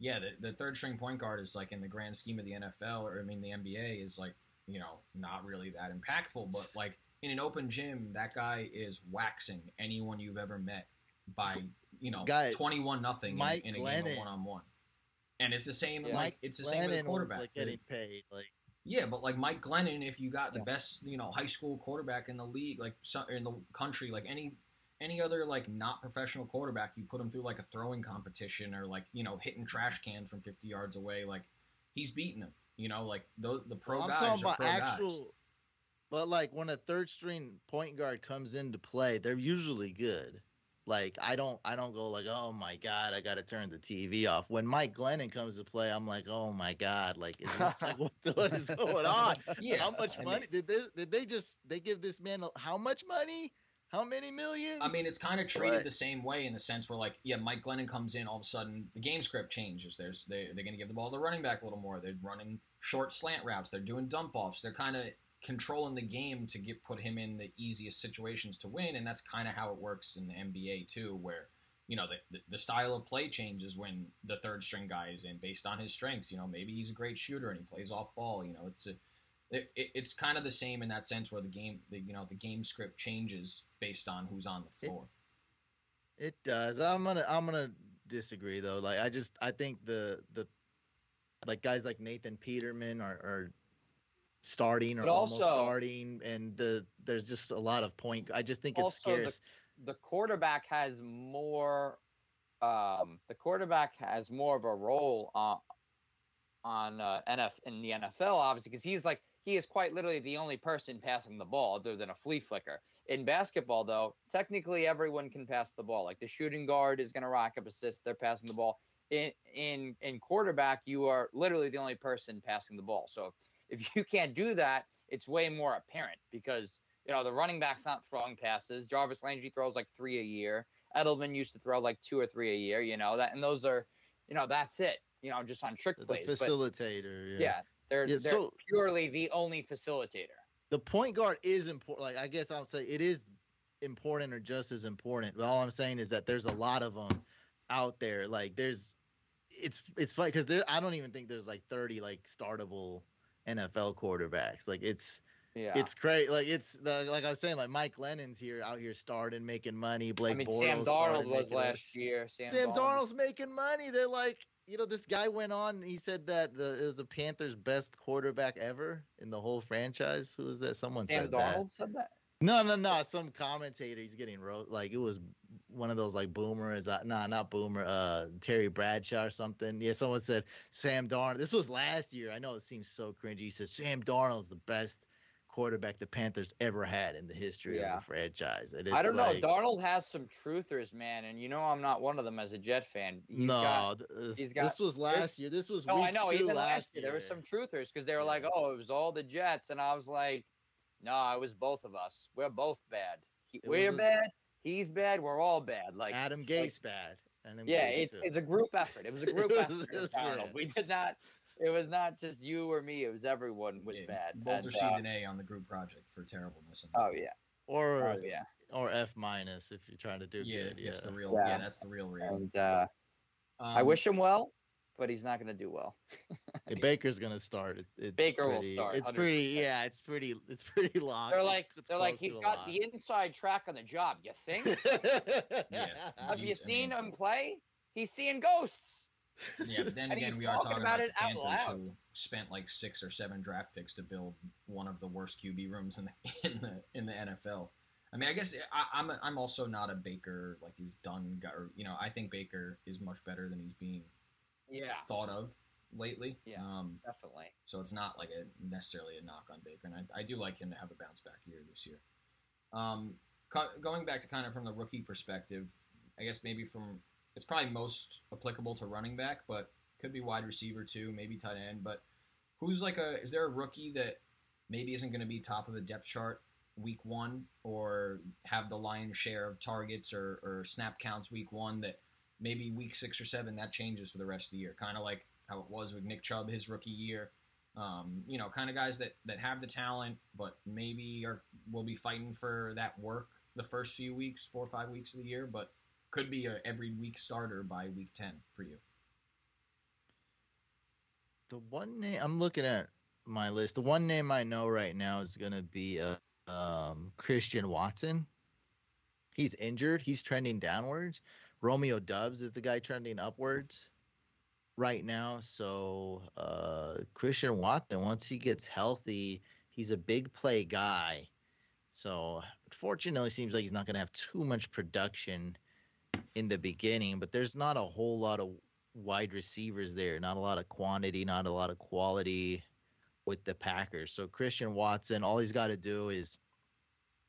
yeah, the, the third string point guard is like in the grand scheme of the NFL or I mean the NBA is like you know not really that impactful, but like in an open gym, that guy is waxing anyone you've ever met by you know twenty one nothing in, in a game Glennon. of one on one. And it's the same. Yeah. Like it's the same with Glennon was, quarterback. like getting paid. Like yeah, but like Mike Glennon, if you got the Yeah. best, you know, high school quarterback in the league, like in the country, like any any other like not professional quarterback, you put him through like a throwing competition or like you know hitting trash cans from fifty yards away, like he's beating them. You know, like the the pro I'm guys talking are about pro actual. guys. But like when a third string point guard comes into play, they're usually good. Like I don't I don't go like oh my god I got to turn the TV off. When Mike Glennon comes to play, I'm like oh my god like is this like what, what is going on? Yeah, how much I money mean- did they did they just they give this man how much money? How many millions? I mean, it's kind of treated Right. the same way in the sense where, like, yeah, Mike Glennon comes in, all of a sudden the game script changes. There's they they're going to give the ball to the running back a little more. They're running short slant routes. They're doing dump offs. They're kind of controlling the game to get put him in the easiest situations to win, and that's kind of how it works in the NBA too, where you know the, the style of play changes when the third string guy is in based on his strengths. You know, maybe he's a great shooter and he plays off ball. You know, it's a it, it, it's kind of the same in that sense where the game the, you know the game script changes based on who's on the floor. It does. I'm gonna I'm gonna disagree though. Like I just I think the the like guys like Nathan Peterman are, are starting or But almost starting, and the there's just a lot of point. I just think it's Also, the- scarce. the quarterback has more um, the quarterback has more of a role on on uh, NF in the NFL obviously because he's like he is quite literally the only person passing the ball other than a flea flicker. In basketball though, technically everyone can pass the ball. Like the shooting guard is going to rack up assists, they're passing the ball. In in in quarterback, you are literally the only person passing the ball. So if if you can't do that, it's way more apparent because you know the running back's not throwing passes. Jarvis Landry throws like three a year. Edelman used to throw like two or three a year. You know that, and those are, you know, that's it. You know, just on trick The plays. But, facilitator. yeah, they're Yeah, they're so- purely the only facilitator. the point guard is important. Like I guess I'll say it is important or just as important. But all I'm saying is that there's a lot of them out there. Like there's, it's it's funny because there I don't even think there's like 30 like startable NFL quarterbacks. Like it's Yeah, it's great. Like it's the like I was saying like Mike Glennon's here out here starting making money. Blake I mean, Bortles Sam Darnold was making money. last year. Sam, Sam, Darnold. Darnold's making money. They're like, you know, this guy went on. He said that the it was the Panthers' best quarterback ever in the whole franchise. Who was that? Someone Sam said Darnold that. said that. No, no, no. Some commentator. He's getting wrote. Like it was one of those like Boomer is uh, nah, not Boomer. Uh, Terry Bradshaw or something. Yeah, someone said Sam Darnold. This was last year. I know it seems so cringy. He says Sam Darnold's the best quarterback the Panthers ever had in the history Yeah. of the franchise. And I don't know. like, Darnold has some truthers, man, and you know I'm not one of them as a Jet fan. He's no, got- this, he's got- this was last year. This was no, week I know. two Even last year, year. there were some truthers because they were like, "Oh, it was all the Jets," and I was like, "No, it was both of us. We're both bad. He, we're a- bad. He's bad. We're all bad." Like Adam like- Gase bad. Adam yeah, Gase it's too. it's a group effort. It was a group effort. was- yeah. We did not. It was not just you or me. It was everyone was Yeah, bad. Both And, received uh, an A on the group project for terribleness. and- oh yeah. or Oh yeah. or F minus if you're trying to do yeah, good. Yeah, it's the real. Yeah. Yeah, that's the real real. And uh, I Um, wish him well, but he's not going to do well. Yeah, Baker's gonna start. It, it's Baker will pretty- start, It's pretty. 100%. Yeah, it's pretty. It's pretty locked. They're like, it's they're like, he's got the inside track on the job. You think? Yeah. Have you seen him play? He's seeing ghosts. Yeah, but then And again, we are talking talking about about, it the out Panthers loud. who spent like six or seven draft picks to build one of the worst QB rooms in the in the in the NFL. I mean, I guess I, I'm I'm also not a Baker like he's done. Guy, or, you know, I think Baker is much better than he's being Yeah, thought of lately. Yeah. Um, definitely. so it's not like a necessarily a knock on Baker, and I, I do like him to have a bounce back year this year. Um, co- going back to kind of from the rookie perspective, I guess maybe from it's probably most applicable to running back, but could be wide receiver too, maybe tight end. But who's like a is there a rookie that maybe isn't going to be top of the depth chart week one, or have the lion's share of targets or, or snap counts week one that maybe week six or seven that changes for the rest of the year, kind of like how it was with Nick Chubb his rookie year. Um, you know, kind of guys that, that have the talent, but maybe are will be fighting for that work the first few weeks, four or five weeks of the year, but could be a every week starter by week ten for you. The one name I'm looking at my list. The one name I know right now is gonna be uh, um, Christian Watson. He's injured. He's trending downwards. Romeo Doubs is the guy trending upwards right now. So uh, Christian Watson, once he gets healthy, he's a big play guy. So fortunately, seems like he's not going to have too much production in the beginning. But there's not a whole lot of wide receivers there. Not a lot of quantity. Not a lot of quality with the Packers. So Christian Watson, all he's got to do is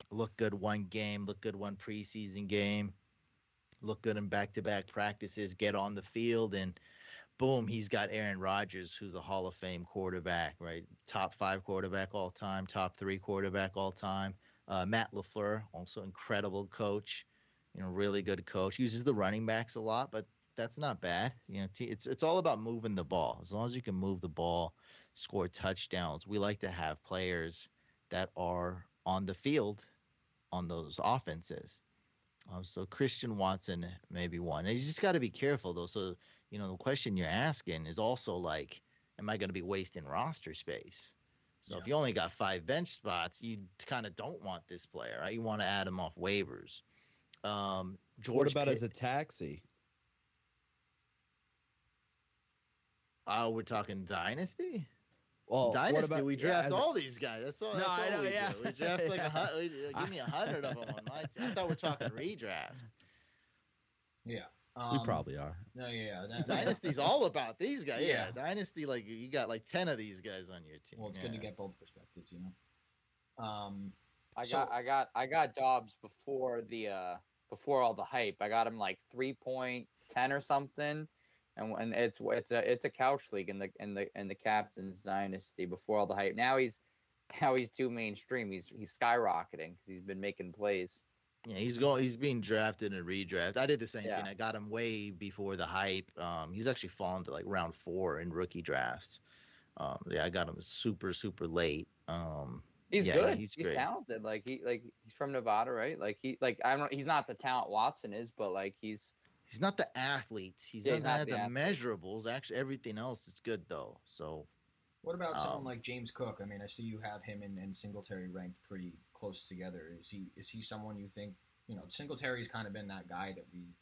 look good one game, look good one preseason game, look good in back-to-back practices, get on the field, and boom, he's got Aaron Rodgers, who's a Hall of Fame quarterback, right? Top five quarterback all time, top three quarterback all time. Uh, Matt LaFleur, also incredible coach, you know, really good coach. Uses the running backs a lot, but that's not bad. You know, it's it's all about moving the ball. As long as you can move the ball, score touchdowns. We like to have players that are on the field on those offenses. Um, so Christian Watson may be one. And you just got to be careful though. So you know the question you're asking is also like, am I going to be wasting roster space? So if you only got five bench spots, you kind of don't want this player, right? You want to add him off waivers. Um, George what about Pitt- as a taxi? Oh, we're talking dynasty. Well, dynasty, about- we draft as a- all these guys. That's all. No, That's I all know, we yeah. do. We draft like Yeah. a hundred. Give me a hundred of them on my team. I thought we're talking redraft. Yeah, we um, probably are. No, yeah, yeah. That, Dynasty's all about these guys. Yeah. Yeah. Dynasty, like you got like ten of these guys on your team. Well, it's good to get both perspectives, you know. Um, I So- got I got I got Doubs before the uh before all the hype. I got him like three point ten or something, and and it's it's a it's a couch league in the in the in the captain's dynasty before all the hype. Now he's now he's too mainstream. He's he's skyrocketing because he's been making plays. Yeah, he's going. He's being drafted and redraft. I did the same Yeah. thing. I got him way before the hype. Um, he's actually fallen to like round four in rookie drafts. Um, yeah, I got him super super late. Um, He's Yeah, good. he's He's, talented. Like he like he's from Nevada, right? Like he like I don't. He's not the talent Watson is, but like he's he's not the athlete. He's Yeah, not, he's not the the athlete. measurables. Actually, everything else is good though. So What about someone Um, like James Cook? I mean, I see you have him and, and Singletary ranked pretty close together. Is he is he someone you think you know? Singletary's kind of been that guy that we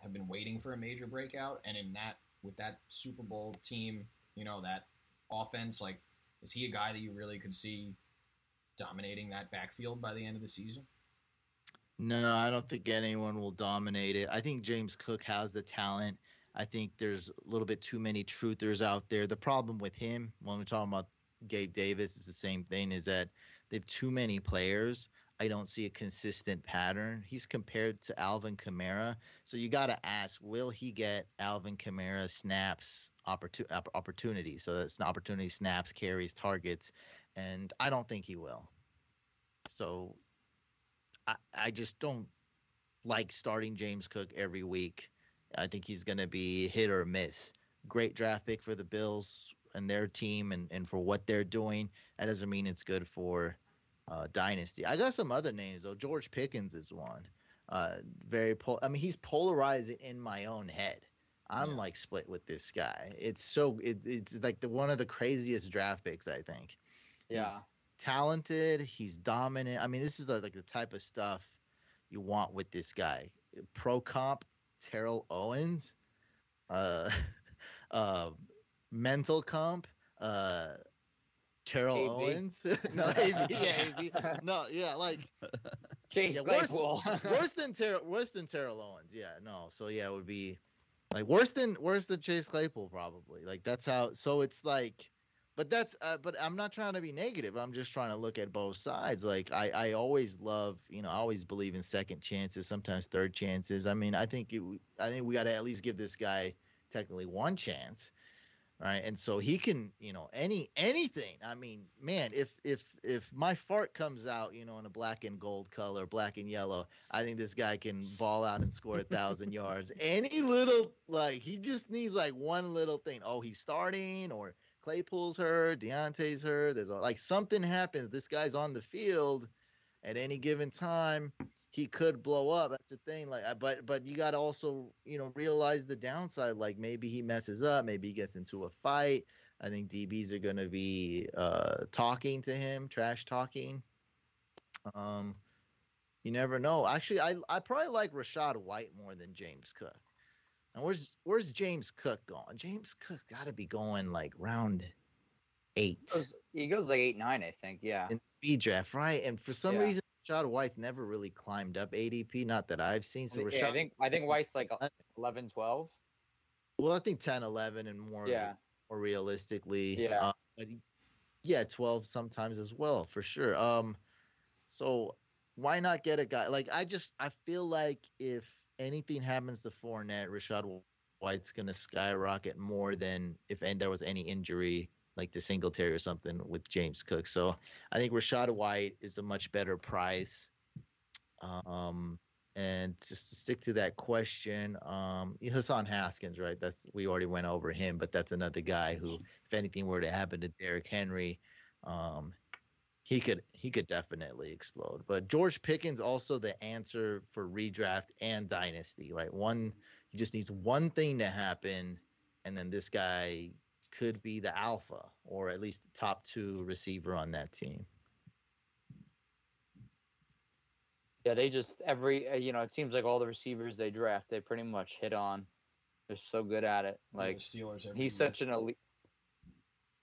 have been waiting for a major breakout, and in that with that Super Bowl team, you know that offense, like, is he a guy that you really could see dominating that backfield by the end of the season? No, I don't think anyone will dominate it. I think James Cook has the talent. I think there's a little bit too many truthers out there. The problem with him, when we're talking about Gabe Davis, is the same thing, is that they have too many players. I don't see a consistent pattern. He's compared to Alvin Kamara. So you got to ask, will he get Alvin Kamara snaps, opportu- opp- opportunities? So that's an opportunity, snaps, carries, targets. And I don't think he will. So I, I just don't like starting James Cook every week. I think he's going to be hit or miss. Great draft pick for the Bills and their team and, and for what they're doing. That doesn't mean it's good for uh, Dynasty. I got some other names, though. George Pickens is one. Uh, very, pol- I mean, he's polarizing in my own head. I'm Yeah. like split with this guy. It's so, it, it's like the one of the craziest draft picks, I think yeah. He's talented. He's dominant. I mean, this is the, like the type of stuff you want with this guy. Pro comp, Terrell Owens, uh, uh, mental comp, uh, Terrell. Owens. no, AB, yeah, AB. No, yeah, like Chase Yeah, worse- Claypool. worse than Terrell, worse than Terrell Owens. Yeah, no. So yeah, it would be like worse than worse than Chase Claypool probably. Like that's how. So it's like, but that's. Uh, but I'm not trying to be negative. I'm just trying to look at both sides. Like I, I always love, you know, I always believe in second chances, sometimes third chances. I mean, I think it, I think we got to at least give this guy technically one chance right and so he can you know any anything i mean man if if if my fart comes out you know in a black and gold color black and yellow i think this guy can ball out and score a thousand yards any little like he just needs like one little thing oh he's starting or claypool's hurt Diontae's hurt there's like something happens this guy's on the field at any given time he could blow up. That's the thing. Like, but but you got to also you know realize the downside. Like maybe he messes up. Maybe he gets into a fight. I think DBs are going to be uh, talking to him, trash talking. Um, you never know. Actually, I I probably like Rachaad White more than James Cook. And where's where's James Cook going? James Cook got to be going like round eight Goes- he goes like eight nine, I think. Yeah. in B draft, right? And for some Yeah. reason, Rachaad White's never really climbed up ADP. Not that I've seen. So Yeah, Rachaad, I think I think White's like 11, 12. well, I think 10, 11, and more. Yeah. More realistically, Yeah. Uh, but he- yeah, twelve sometimes as well for sure. Um, so why not get a guy like I just I feel like if anything happens to Fournette, Rachaad White's gonna skyrocket more than if and there was any injury like to Singletary or something with James Cook. So I think Rachaad White is a much better price. Um, and just to stick to that question, um, Hassan Haskins, right? That's we already went over him, but that's another guy who, if anything were to happen to Derrick Henry, um, he could he could definitely explode. But George Pickens also the answer for redraft and dynasty, right? One he just needs one thing to happen, and then this guy could be the alpha or at least the top two receiver on that team. Yeah, they just every uh, you know it seems like all the receivers they draft they pretty much hit on. They're so good at it. Like the Steelers. Every he's such an elite.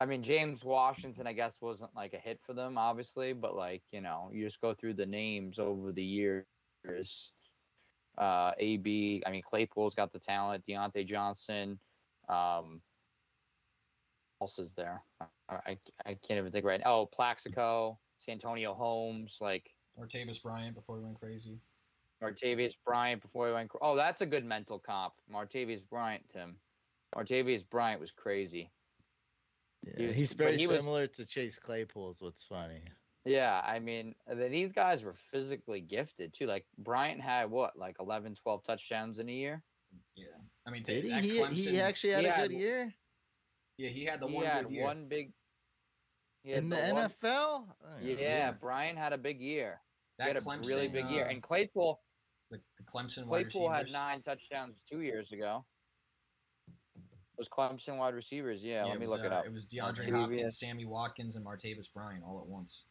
I mean, James Washington, I guess, wasn't like a hit for them, obviously, but like you know, you just go through the names over the years. Uh, AB, I mean, Claypool's got the talent. Diontae Johnson, um, else is there? I, I, I can't even think right. Now. Oh, Plaxico, Santonio Holmes, like Martavis Bryant before he went crazy. Martavius Bryant before he went. Oh, that's a good mental comp. Martavius Bryant, Tim. Martavius Bryant was crazy. Yeah, he's very he was- similar to Chase Claypool. Is what's funny. Yeah, I mean, then these guys were physically gifted too. Like Bryant had what, like 11, 12 touchdowns in a year. Yeah, I mean, Did he? at He, he actually had he a had- good year Yeah, he had the he one had good year. one big. he had in the one- NFL. Oh, Yeah, Yeah. Brian had a big year. He that had a Clemson, really big year, uh, and Claypool. the, the Clemson Claypool had nine touchdowns two years ago. Those Clemson wide receivers, yeah. Yeah, let me was, look it uh, up. It was DeAndre Martavius. Hopkins, Sammy Watkins, and Martavis Bryant all at once.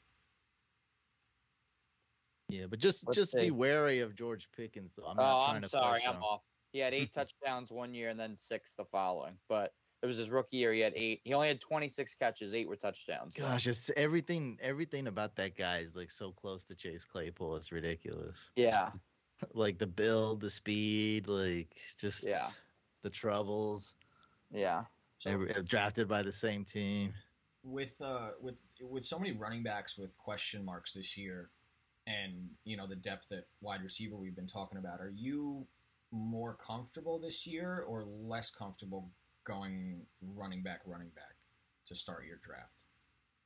Yeah, but just Let's just see. be wary of George Pickens. Though. I'm not oh, trying I'm to sorry, I'm him. off. He had eight touchdowns one year and then six the following. But it was his rookie year. He had eight. He only had 26 catches. Eight were touchdowns. Gosh, it's everything. Everything about that guy is like so close to Chase Claypool. It's ridiculous. Yeah. Like the build, the speed, like just Yeah. the troubles. Yeah. So Every, uh, drafted by the same team. with uh with with so many running backs with question marks this year, and you know the depth at wide receiver we've been talking about, are you more comfortable this year or less comfortable going running back, running back to start your draft?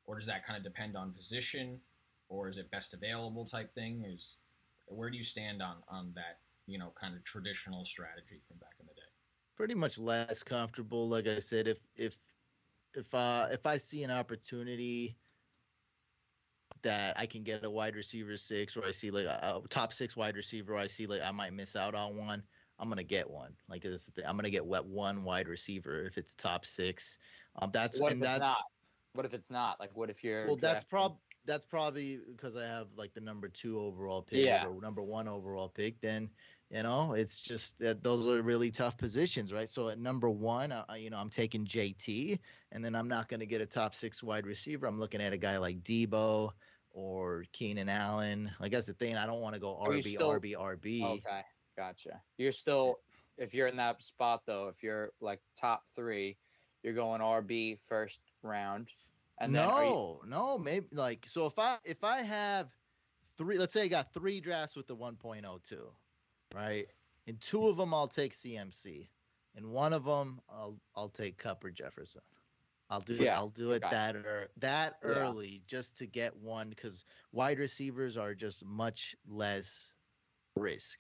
Or does that kind of depend on position, or is it best available type thing? Is where do you stand on on that you know kind of traditional strategy from back in the day? Pretty much less comfortable. Like I said, if if if uh if I see an opportunity that I can get a wide receiver six, or I see like a, a top six wide receiver, or I see like I might miss out on one. I'm gonna get one. Like this, is the thing. I'm gonna get one wide receiver if it's top six. Um, that's What and if it's that's not? What if it's not? Like, what if you're. well, that's drafting- prob that's probably because I have like the number two overall pick Yeah. or number one overall pick. Then you know it's just that those are really tough positions, right? So at number one, I, you know, I'm taking JT, and then I'm not going to get a top six wide receiver. I'm looking at a guy like Deebo or Keenan Allen. Like that's the thing. I don't want to go RB, still- RB, RB. Okay. Gotcha. You're still, if you're in that spot though, if you're like top three, you're going RB first round. And then are you- no, no, maybe like so if I if I have three, let's say I got three drafts with the 1.02, right? In two of them I'll take CMC, in one of them I'll I'll take Kupp or Jefferson. I'll do it. I'll do it that er, that Yeah. early just to get one because wide receivers are just much less risk.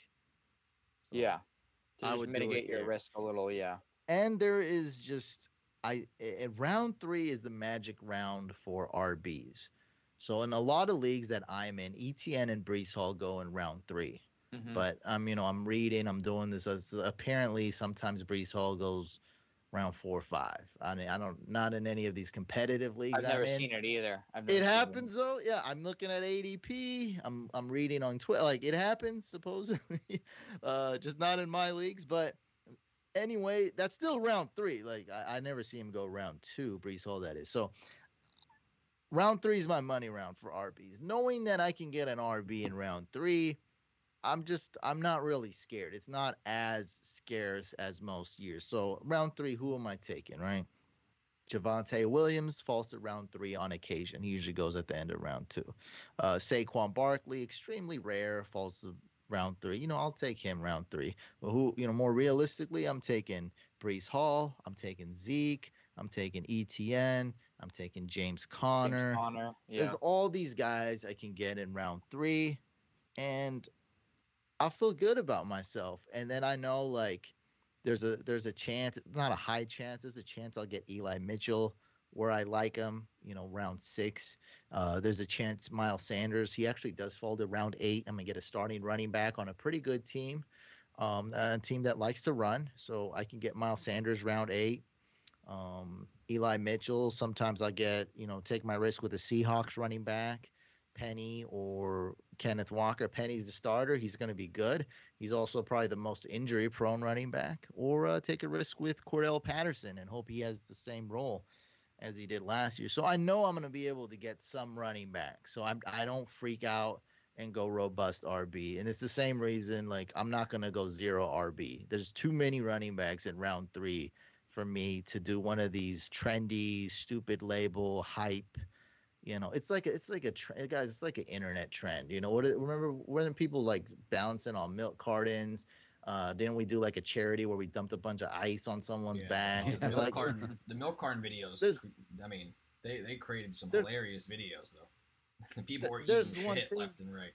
So- yeah. To I would mitigate your there. risk a little, yeah. and there is just I round three is the magic round for RBs. So in a lot of leagues that I'm in, ETN and Breece Hall go in round 3 Mhm. But I'm you know I'm reading, I'm doing this. As, apparently, sometimes Breece Hall goes round four or five. I mean, I don't not in any of these competitive leagues. I've never I'm in. seen it either. I've It happens though. Yeah, I'm looking at ADP. I'm I'm reading on Twitter. Like it happens supposedly, uh, just not in my leagues. But anyway, that's still round three. Like I, I never see him go round two. Breece Hall, that is. So round three is my money round for RBs. Knowing that I can get an RB in round three, I'm just I'm not really scared. It's not as scarce as most years. So round three, who am I taking? Right. Javonte Williams falls to round three on occasion. He usually goes at the end of round two. Uh, Saquon Barkley, extremely rare, falls to round three. You know, I'll take him round three. But who, you know, more realistically, I'm taking Breece Hall. I'm taking Zeke. I'm taking ETN. I'm taking James James Conner. Conner. Yeah. There's all these guys I can get in round three, and I'll feel good about myself. And then I know like there's a there's a chance, it's not a high chance, there's a chance I'll get Eli Mitchell where I like him, you know, round six. Uh, there's a chance Miles Sanders, he actually does fall to round eight. I'm gonna get a starting running back on a pretty good team, um, a team that likes to run. So I can get Miles Sanders round eight. Um, Eli Mitchell. Sometimes I get, you know, take my risk with a Seahawks running back, Penny or Kenneth Walker. Penny's the starter. He's going to be good. He's also probably the most injury prone running back. Or uh, take a risk with Cordarrelle Patterson and hope he has the same role as he did last year. So I know I'm going to be able to get some running back. So I'm I don't freak out and go robust RB. And it's the same reason like I'm not going to go zero RB. There's too many running backs in round 3 for me to do one of these trendy, stupid label hype. You know, it's like it's like a tre- guys. It's like an internet trend. You know, what? Remember when people like bouncing on milk cartons, Uh, didn't we do like a charity where we dumped a bunch of ice on someone's Yeah. back? It's the, milk like- carton, the milk carton videos. There's- I mean, they, they created some hilarious videos though. People were Th- there's eating one shit thing- left and right.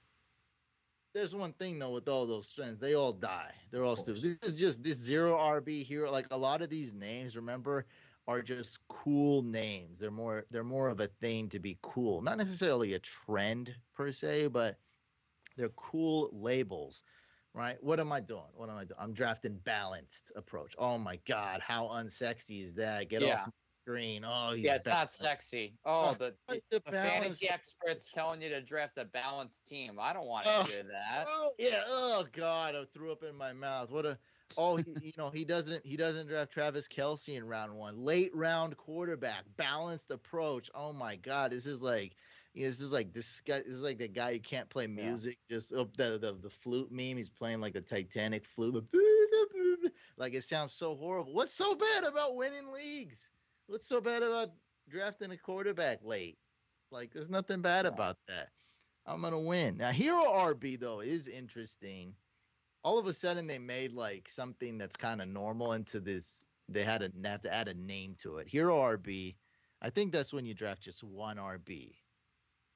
there's one thing though with all those trends, they all die. They're all course. stupid. This is just this zero RB hero. Like a lot of these names, remember, are just cool names. They're more they're more of a thing to be cool, not necessarily a trend per se, but they're cool labels. Right? What am I doing? What am I doing? I'm drafting balanced approach. Oh my god, how unsexy is that? Get Yeah. off my screen. Oh, he's Yeah, it's not sexy. Oh, Oh, the, the, the fantasy experts telling you to draft a balanced team. I don't want to Oh. hear that. Oh yeah. Oh god, I threw up in my mouth. What a oh he, you know he doesn't he doesn't draft Travis Kelce in round one. Late round quarterback, balanced approach. Oh my god, this is like you know, this is like this guy. This is like the guy who can't play Yeah. music. Just oh, the, the the flute meme. He's playing like a Titanic flute. Like it sounds so horrible. What's so bad about winning leagues? What's so bad about drafting a quarterback late? Like there's nothing bad Yeah. about that. I'm gonna win. Now Hero RB though is interesting. All of a sudden they made like something that's kind of normal into this. They had to have to add a name to it. Hero RB. I think that's when you draft just one RB,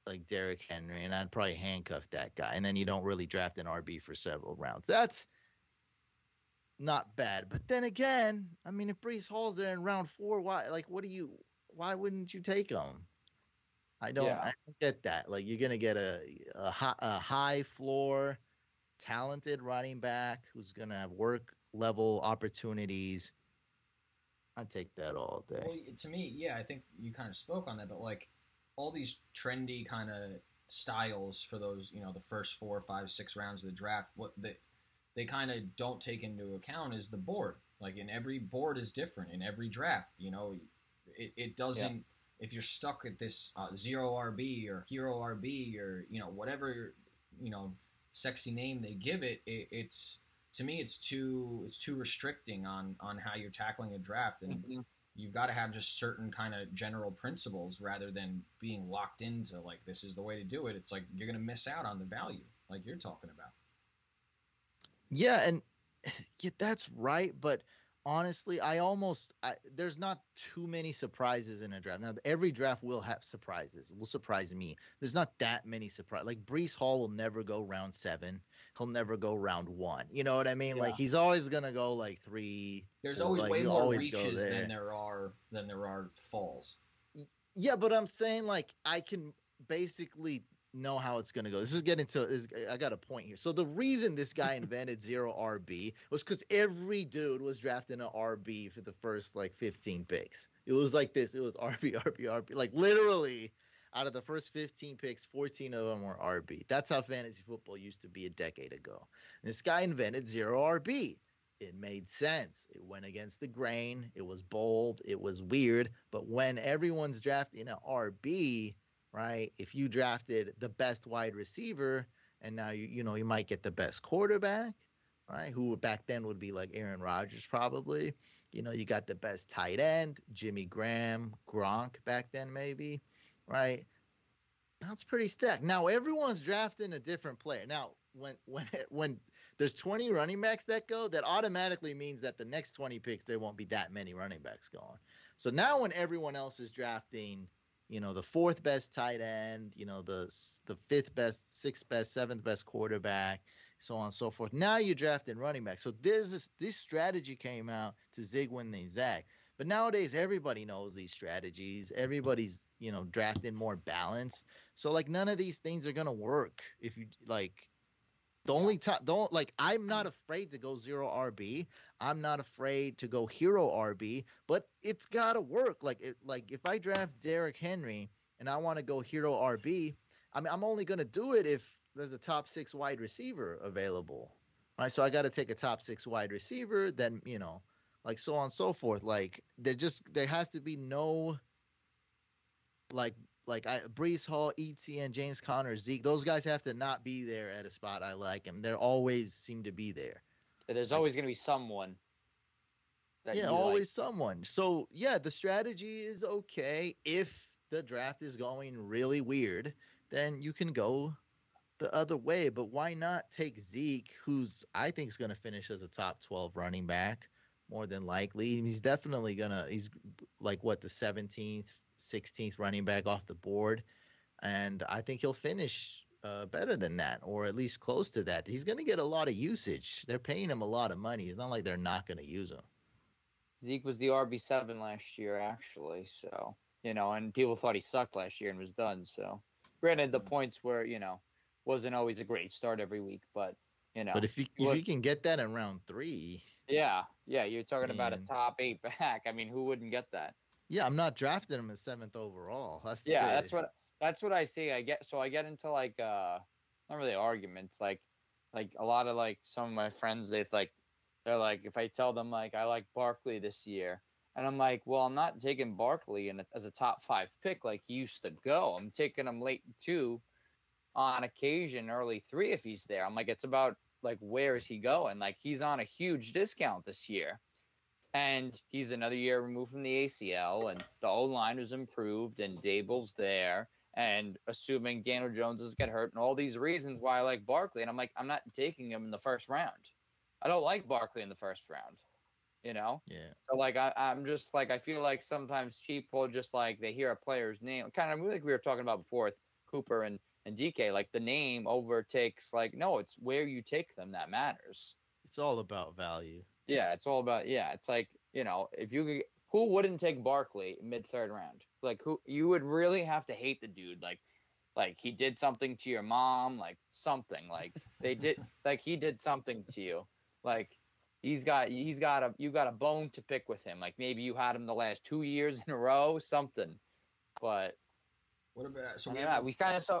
like Derrick Henry, and I'd probably handcuff that guy, and then you don't really draft an RB for several rounds. That's not bad. But then again, I mean, if Breece Hall's there in round four, why? Like, what do you? Why wouldn't you take him? I don't. Yeah. I don't get that. Like, you're gonna get a a high, a high floor, talented running back who's gonna have work level opportunities. I take that all day. Well, to me, yeah, I think you kind of spoke on that, but like all these trendy kind of styles for those, you know, the first four, five, six rounds of the draft, what they they kind of don't take into account is the board. Like, in every board is different in every draft. You know, it, it doesn't. If you're stuck at this uh, zero RB or hero RB or you know whatever you know sexy name they give it, it it's to me it's too it's too restricting on on how you're tackling a draft and Mhm. you've got to have just certain kind of general principles rather than being locked into like this is the way to do it it's like you're going to miss out on the value like you're talking about Yeah, and yeah, that's right. But honestly, I almost I, there's not too many surprises in a draft. Now, every draft will have surprises. Will surprise me. There's not that many surprises. Like Breece Hall will never go round seven. He'll never go round one. You know what I mean? Like he's always gonna go like three. there's always like, way more always reaches there. than there are than there are falls Yeah, but I'm saying like I can basically know how it's gonna go. This is getting to is I got a point here. So the reason this guy invented zero RB was because every dude was drafting an RB for the first like 15 picks. It was like this. It was RB, RB, RB. Like literally, out of the first 15 picks, 14 of them were RB. That's how fantasy football used to be a decade ago. This guy invented zero RB. It made sense. It went against the grain. It was bold. It was weird. But when everyone's drafting an RB, right? If you drafted the best wide receiver, and now you you know you might get the best quarterback, right? Who back then would be like Aaron Rodgers probably. You know, you got the best tight end, Jimmy Graham, Gronk back then maybe, right? That's pretty stacked. Now everyone's drafting a different player. Now when when when there's 20 running backs that go, that automatically means that the next 20 picks there won't be that many running backs going. So now when everyone else is drafting, you know, the fourth best tight end, you know, the the fifth best, sixth best, seventh best quarterback, so on and so forth. Now you're drafting running back. So this is, this strategy came out to zig when they zag. But nowadays everybody knows these strategies. Everybody's, you know, drafting more balanced. So like none of these things are gonna work if you like the only time don't like I'm not afraid to go zero RB. I'm not afraid to go hero RB, but it's gotta work. Like it like if I draft Derrick Henry and I want to go hero RB, I mean I'm only gonna do it if there's a top six wide receiver available. Right. So I gotta take a top six wide receiver, then you know, like so on and so forth. Like there just there has to be no like like I, Breece Hall, ETN, James Conner, Zeke, those guys have to not be there at a spot I like them. They always seem to be there. There's always going to be someone. Yeah, always like. someone. So yeah, the strategy is okay if the draft is going really weird. Then you can go the other way. But why not take Zeke, who's I think is going to finish as a top 12 running back more than likely. He's definitely gonna. He's like what the 17th, 16th running back off the board, and I think he'll finish uh, better than that, or at least close to that. He's going to get a lot of usage. They're paying him a lot of money. It's not like they're not going to use him. Zeke was the RB seven last year, actually. So you know, and people thought he sucked last year and was done. So, granted, the points were you know wasn't always a great start every week, but you know. But if you if you can get that in round three, yeah, yeah, you're talking man. about a top eight back. I mean, who wouldn't get that? Yeah, I'm not drafting him as seventh overall. That's yeah, that's what that's what I see. I get so I get into like uh not really arguments, like like a lot of like some of my friends they like they're like if I tell them like I like Barkley this year and I'm like, well, I'm not taking Barkley in a, as a top five pick like he used to go. I'm taking him late two, on occasion, early three if he's there. I'm like, it's about like where is he going? Like he's on a huge discount this year, and he's another year removed from the ACL, and the O line was improved, and Daboll's there, and assuming Daniel Jones doesn't get hurt, and all these reasons why I like Barkley, and I'm like, I'm not taking him in the first round. I don't like Barkley in the first round. You know? Yeah. So like I, I'm just like I feel like sometimes people just like they hear a player's name, kind of like we were talking about before with Cooper and and DK, like the name overtakes like no, it's where you take them that matters. It's all about value. Yeah, it's all about yeah. It's like you know if you who wouldn't take Barkley mid third round? Like who you would really have to hate the dude like like he did something to your mom like something like they did like he did something to you like he's got he's got a you got a bone to pick with him like maybe you had him the last two years in a row something but what about so we, yeah, we kind of saw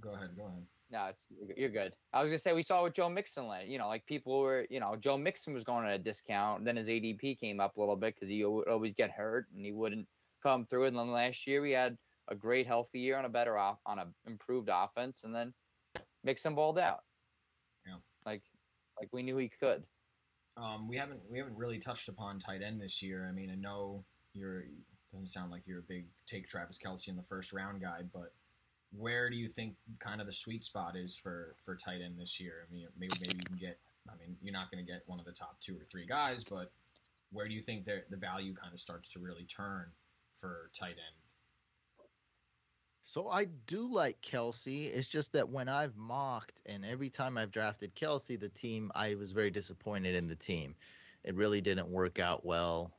Go ahead. Go ahead. No, it's you're good. I was gonna say we saw with Joe Mixon, you know, like people were, you know, Joe Mixon was going at a discount. Then his ADP came up a little bit because he would always get hurt and he wouldn't come through. And then last year we had a great healthy year on a better off on a improved offense, and then Mixon balled out. Yeah, like like we knew he could. Um, we haven't we haven't really touched upon tight end this year. I mean, I know you're doesn't sound like you're a big take Travis Kelce in the first round guy, but where do you think kind of the sweet spot is for for tight end this year? I mean, maybe maybe you can get. I mean, you're not going to get one of the top two or three guys, but where do you think the the value kind of starts to really turn for tight end? So I do like Kelce. It's just that when I've mocked and every time I've drafted Kelce, the team I was very disappointed in the team. It really didn't work out well.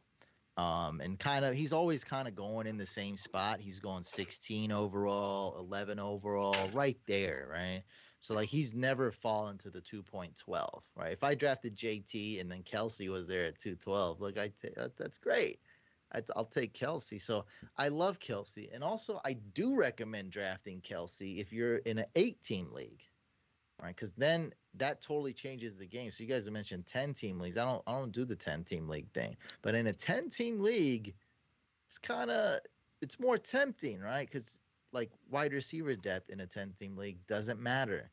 Um, and kind of, he's always kind of going in the same spot. He's going 16 overall, 11 overall, right there, right? So like he's never fallen to the 2.12, right? If I drafted JT and then Kelce was there at 212, look, I th- that's great. I, will take Kelce. So I love Kelce, and also I do recommend drafting Kelce if you're in an eight-team league, right? Because then that totally changes the game. So you guys have mentioned 10 team leagues. I don't I don't do the 10 team league thing. But in a 10 team league, it's kind of it's more tempting, right? Cuz like wide receiver depth in a 10 team league doesn't matter.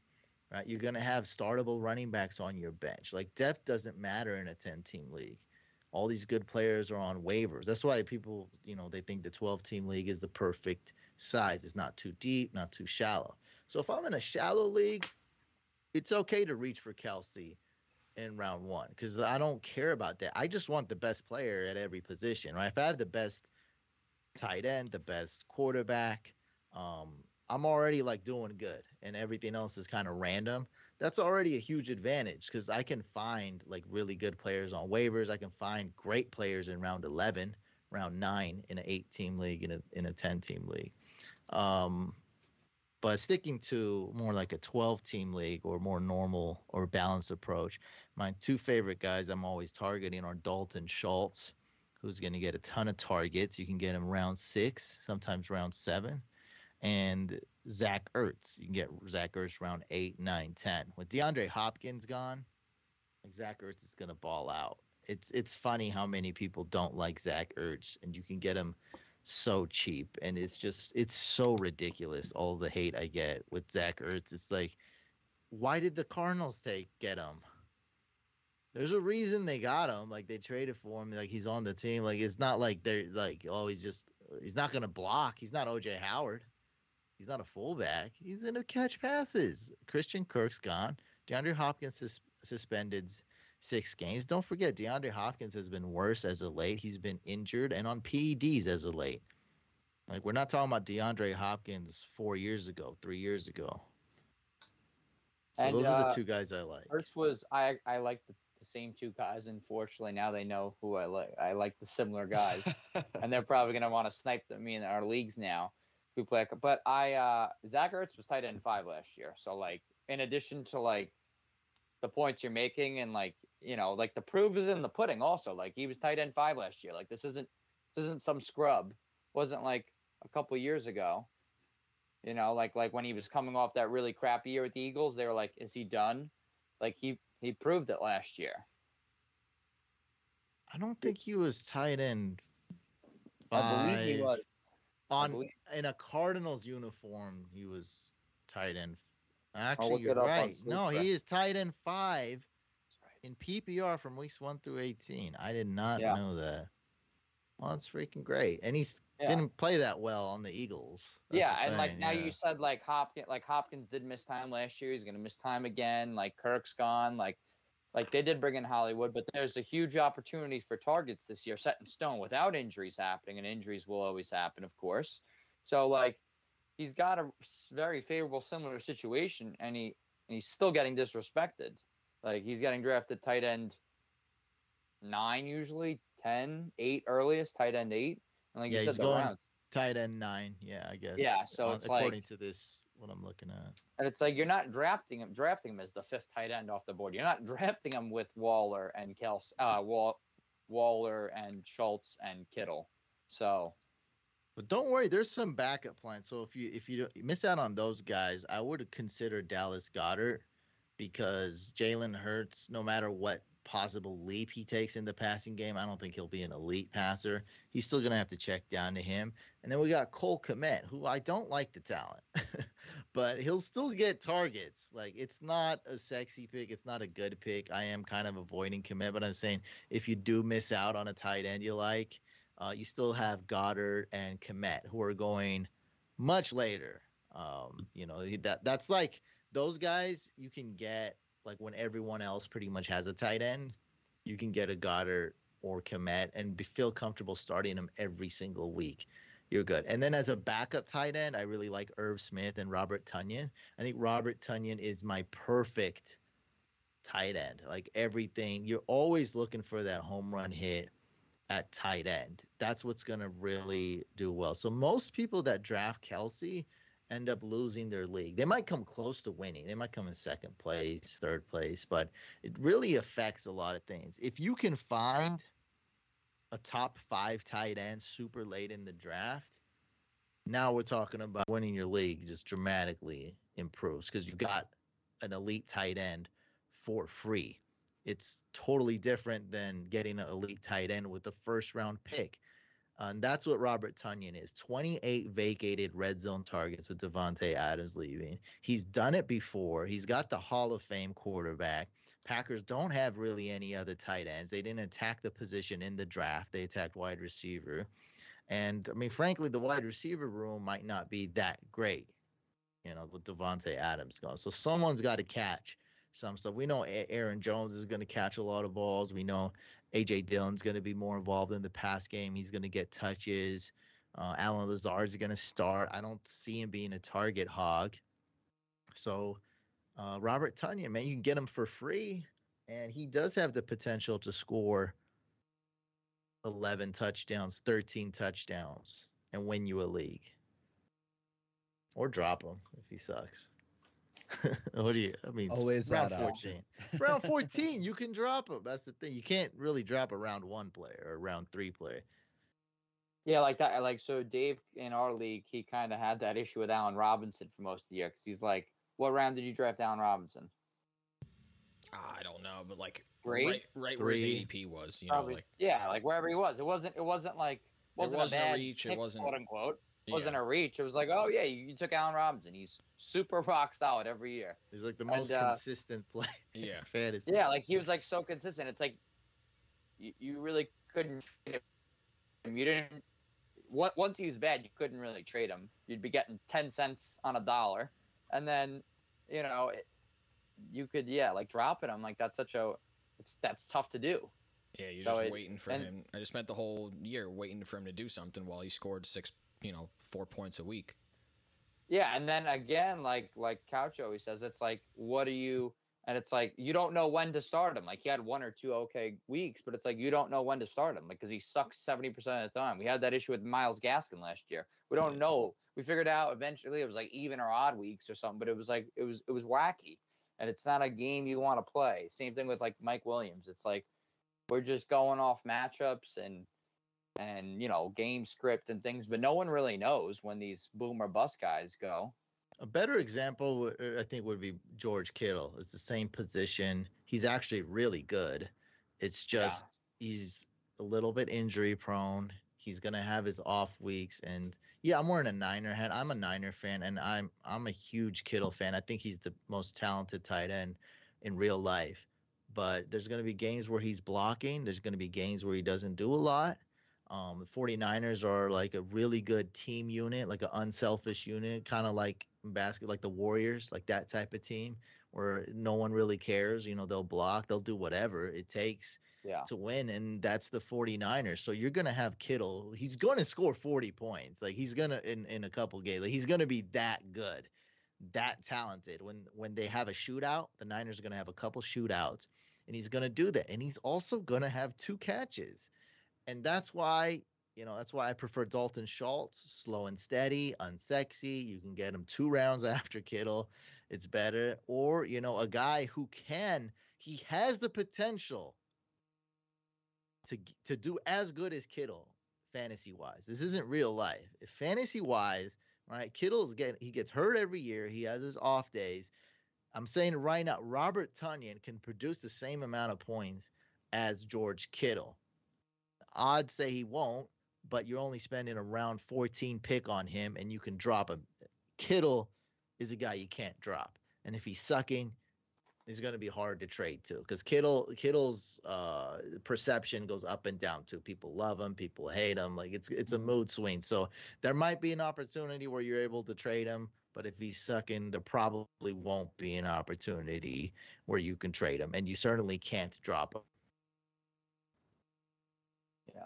Right? You're to have startable running backs on your bench. Like depth doesn't matter in a 10 team league. All these good players are on waivers. That's why people, you know, they think the 12 team league is the perfect size. It's not too deep, not too shallow. So if I'm in a shallow league, it's okay to reach for Kelce in round one because I don't care about that. I just want the best player at every position, right? If I have the best tight end, the best quarterback, um, I'm already like doing good, and everything else is kind of random. That's already a huge advantage because I can find like really good players on waivers. I can find great players in round 11, round nine in an eight team league, in a in a 10 team league. Um, but sticking to more like a 12 team league or more normal or balanced approach, my two favorite guys I'm always targeting are Dalton Schultz, who's going to get a ton of targets. You can get him round six, sometimes round seven, and Zach Ertz. You can get Zach Ertz round eight, nine, ten. With DeAndre Hopkins gone, Zach Ertz is going to ball out. It's it's funny how many people don't like Zach Ertz, and you can get him so cheap and it's just it's so ridiculous all the hate I get with Zach Ertz. It's like why did the Cardinals take get him? There's a reason they got him. Like they traded for him. Like he's on the team. Like it's not like they're like oh he's just he's not gonna block. He's not OJ Howard. He's not a fullback. He's gonna catch passes. Christian Kirk's gone. DeAndre Hopkins sus- suspended six games. Don't forget, DeAndre Hopkins has been worse as of late. He's been injured and on PEDs as of late. Like we're not talking about DeAndre Hopkins four years ago, three years ago. So And, those are the uh, two guys I like. Hurts was I I like the, the same two guys. Unfortunately, now they know who I like. I like the similar guys, and they're probably gonna want to snipe me in our leagues now. Who play? But I uh Zach Ertz was tight end five last year. So like, in addition to like the points you're making and like you know like the proof is in the pudding. Also, like he was tight end five last year. Like this isn't this isn't some scrub. Wasn't like a couple years ago. You know, like like when he was coming off that really crappy year with the Eagles, they were like, "Is he done?" Like he he proved it last year. I don't think he was tight end. I believe he was. On believe- in a Cardinals uniform. He was tight end. Actually, you're it up on right. No, he is tight end five in PPR from weeks one through eighteen. I did not Yeah. know that. Well, that's freaking great. And he Yeah. didn't play that well on the Eagles. That's yeah, the and like now yeah. you said like Hopkins, like Hopkins did miss time last year. He's gonna miss time again. Like Kirk's gone. Like like they did bring in Hollywood, but there's a huge opportunity for targets this year, set in stone, without injuries happening, and injuries will always happen, of course. So like he's got a very favorable similar situation, and he and he's still getting disrespected. Like he's getting drafted tight end nine usually, 10, 8 earliest, tight end eight. And like Yeah, you he's said, the rounds. tight end nine. Yeah, I guess. Yeah, so on- it's like- according to this, what I'm looking at. And it's like you're not drafting him, drafting him as the fifth tight end off the board. You're not drafting him with Waller and Kels, uh, Wall, Waller and Schultz and Kittle. So But don't worry, there's some backup plans. So if you if you miss out on those guys, I would consider Dallas Goedert because Jalen Hurts, no matter what possible leap he takes in the passing game, I don't think he'll be an elite passer. He's still gonna have to check down to him. And then we got Cole Kmet, who I don't like the talent, but he'll still get targets. Like it's not a sexy pick, it's not a good pick. I am kind of avoiding Kmet, but I'm saying if you do miss out on a tight end you like, uh, you still have Goedert and Kmet who are going much later. Um, you know that that's like those guys you can get like when everyone else pretty much has a tight end, you can get a Goedert or Kmet and be, feel comfortable starting them every single week. You're good. And then as a backup tight end, I really like Irv Smith and Robert Tonyan. I think Robert Tonyan is my perfect tight end. Like everything, you're always looking for that home run hit at tight end. That's what's going to really do well. So most people that draft Kelce end up losing their league. They might come close to winning. They might come in second place, third place, but it really affects a lot of things. If you can find a top 5 tight end super late in the draft, now we're talking about winning your league just dramatically improves cuz you got an elite tight end for free it's totally different than getting an elite tight end with the first round pick. Uh, and that's what Robert Tonyan is 28 vacated red zone targets with Davante Adams leaving. He's done it before. He's got the Hall of Fame quarterback. Packers don't have really any other tight ends. They didn't attack the position in the draft, they attacked wide receiver. And I mean, frankly, the wide receiver room might not be that great, you know, with Davante Adams gone. So someone's got to catch some stuff. We know Aaron Jones is going to catch a lot of balls. We know AJ Dillon's going to be more involved in the pass game. He's going to get touches. Uh, Allen Lazard's going to start. I don't see him being a target hog. So uh, Robert Tonyan, man, you can get him for free, and he does have the potential to score 11 touchdowns, 13 touchdowns, and win you a league. Or drop him if he sucks. what do you? I mean, it's Always round that 14. round 14, you can drop him. That's the thing. You can't really drop a round one player or a round three player. yeah, like that. Like so, Dave in our league, he kind of had that issue with Allen Robinson for most of the year because he's like, "What round did you draft Allen Robinson?" I don't know, but like Three? right, right where his ADP was, you know, like yeah, like wherever he was. It wasn't. It wasn't like wasn't, it wasn't a a, bad reach, it wasn't- quote unquote. It wasn't yeah. a reach. It was like, oh yeah, you, you took Allen Robinson. He's super rock solid every year. He's like the And, most uh, consistent player Yeah. fantasy. Yeah, like he was like so consistent. It's like you, you really couldn't trade him. You didn't what once he was bad, you couldn't really trade him. You'd be getting ten cents on a dollar, and then you know it, you could yeah like dropping him like that's such a it's that's tough to do. Yeah, you're So just it- waiting for and- him. I just spent the whole year waiting for him to do something while he scored six, you know, four points a week. Yeah, and then again, like like Couch always says, it's like, what are you? And it's like you don't know when to start him. Like he had one or two okay weeks, but it's like you don't know when to start him, like because he sucks seventy percent of the time. We had that issue with Myles Gaskin last year. We don't know. We figured out eventually it was like even or odd weeks or something, but it was like it was it was wacky, and it's not a game you want to play. Same thing with like Mike Williams. It's like we're just going off matchups and and you know game script and things, but no one really knows when these boom or bust guys go. A better example, uh, I think, would be George Kittle. It's the same position. He's actually really good. It's Yeah. just he's a little bit injury prone. He's gonna have his off weeks, and yeah, I'm wearing a Niner hat. I'm a Niner fan, and I'm I'm a huge Kittle fan. I think he's the most talented tight end in real life. But there's gonna be games where he's blocking. There's gonna be games where he doesn't do a lot. Um, the 49ers are like a really good team unit, like an unselfish unit, kind of like basket, like the Warriors, like that type of team where no one really cares. You know, they'll block, they'll do whatever it takes Yeah. to win, and that's the 49ers. So you're going to have Kittle. He's going to score 40 points. Like he's going to, in, in a couple games, like he's going to be that good, that talented. When, when they have a shootout, the Niners are going to have a couple shootouts, and he's going to do that. And he's also going to have two catches and that's why you know that's why I prefer Dalton Schultz, slow and steady, unsexy. You can get him two rounds after Kittle, it's better. Or you know a guy who can, he has the potential to to do as good as Kittle, fantasy wise. This isn't real life. If fantasy wise, right? Kittle's getting he gets hurt every year. He has his off days. I'm saying right now, Robert Tonyan can produce the same amount of points as George Kittle. Odds say he won't, but you're only spending a round 14 pick on him and you can drop him. Kittle is a guy you can't drop. And if he's sucking, he's going to be hard to trade to because Kittle Kittle's uh, perception goes up and down too. People love him, people hate him. Like it's it's a mood swing. So there might be an opportunity where you're able to trade him, but if he's sucking, there probably won't be an opportunity where you can trade him, and you certainly can't drop him. Yeah,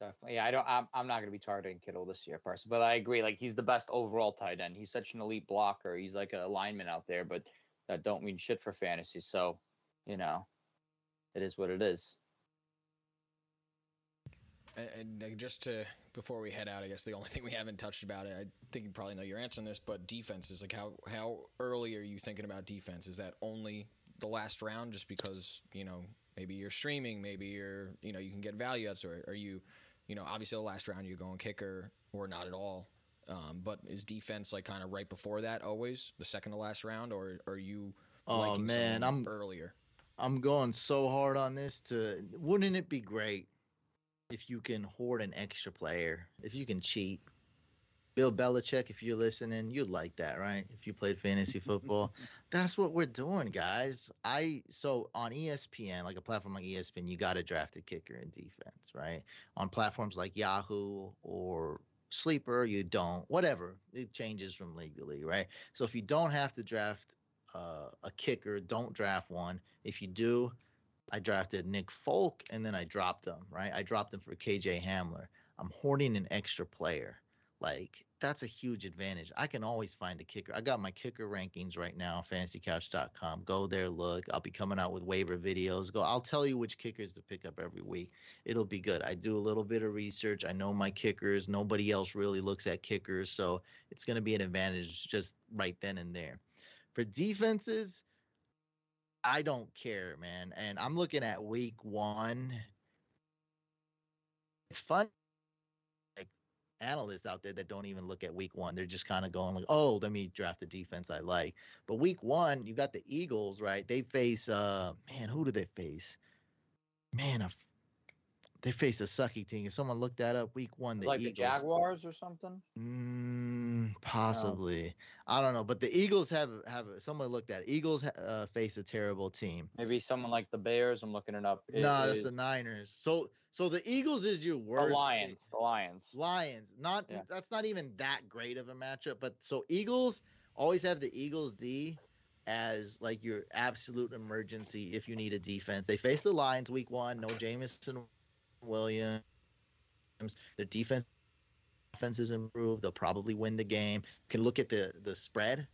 definitely. Yeah, I don't. I'm, I'm not going to be targeting Kittle this year, person. But I agree. Like he's the best overall tight end. He's such an elite blocker. He's like a lineman out there, but that don't mean shit for fantasy. So, you know, it is what it is. And, and uh, just to before we head out, I guess the only thing we haven't touched about it, I think you probably know your answer on this, but defense is like how how early are you thinking about defense? Is that only the last round, just because you know maybe you're streaming, maybe you're you know you can get value outs, or are you you know obviously the last round you're going kicker or not at all? Um, but is defense like kind of right before that always the second to last round, or are you Oh, man, I'm- earlier? I'm going so hard on this to wouldn't it be great if you can hoard an extra player, if you can cheat. Bill Belichick, if you're listening, you'd like that, right? If you played fantasy football. That's what we're doing, guys. I so on ESPN, like a platform like ESPN, you got to draft a kicker in defense, right? On platforms like Yahoo or Sleeper, you don't. Whatever. It changes from league to league, right? So if you don't have to draft uh, a kicker, don't draft one. If you do, I drafted Nick Folk and then I dropped him, right? I dropped him for KJ Hamler. I'm hoarding an extra player. Like, that's a huge advantage. I can always find a kicker. I got my kicker rankings right now, fantasycouch.com. Go there, look. I'll be coming out with waiver videos. Go. I'll tell you which kickers to pick up every week. It'll be good. I do a little bit of research. I know my kickers. Nobody else really looks at kickers, so it's going to be an advantage just right then and there. For defenses, I don't care, man. And I'm looking at week one. It's fun. Analysts out there that don't even look at week one. They're just kind of going like, oh, let me draft a defense I like. But week one, you got the Eagles, right? They face uh man, who do they face? Man, f- they face a sucky team. If someone looked that up, week one, the like Eagles. the Jaguars or something. Mm, Possibly, I don't know, but the Eagles have have someone looked at it. Eagles uh, face a terrible team. Maybe someone like the Bears. I'm looking it up. No, It nah, that's the Niners. So so the Eagles is your worst. case- Lions. The Lions. Lions. Not Yeah. that's not even that great of a matchup. But so Eagles always have the Eagles D as like your absolute emergency if you need a defense. They face the Lions week one. No Jameson Williams. Their defense offense is improved. They'll probably win the game. You can look at the the spread,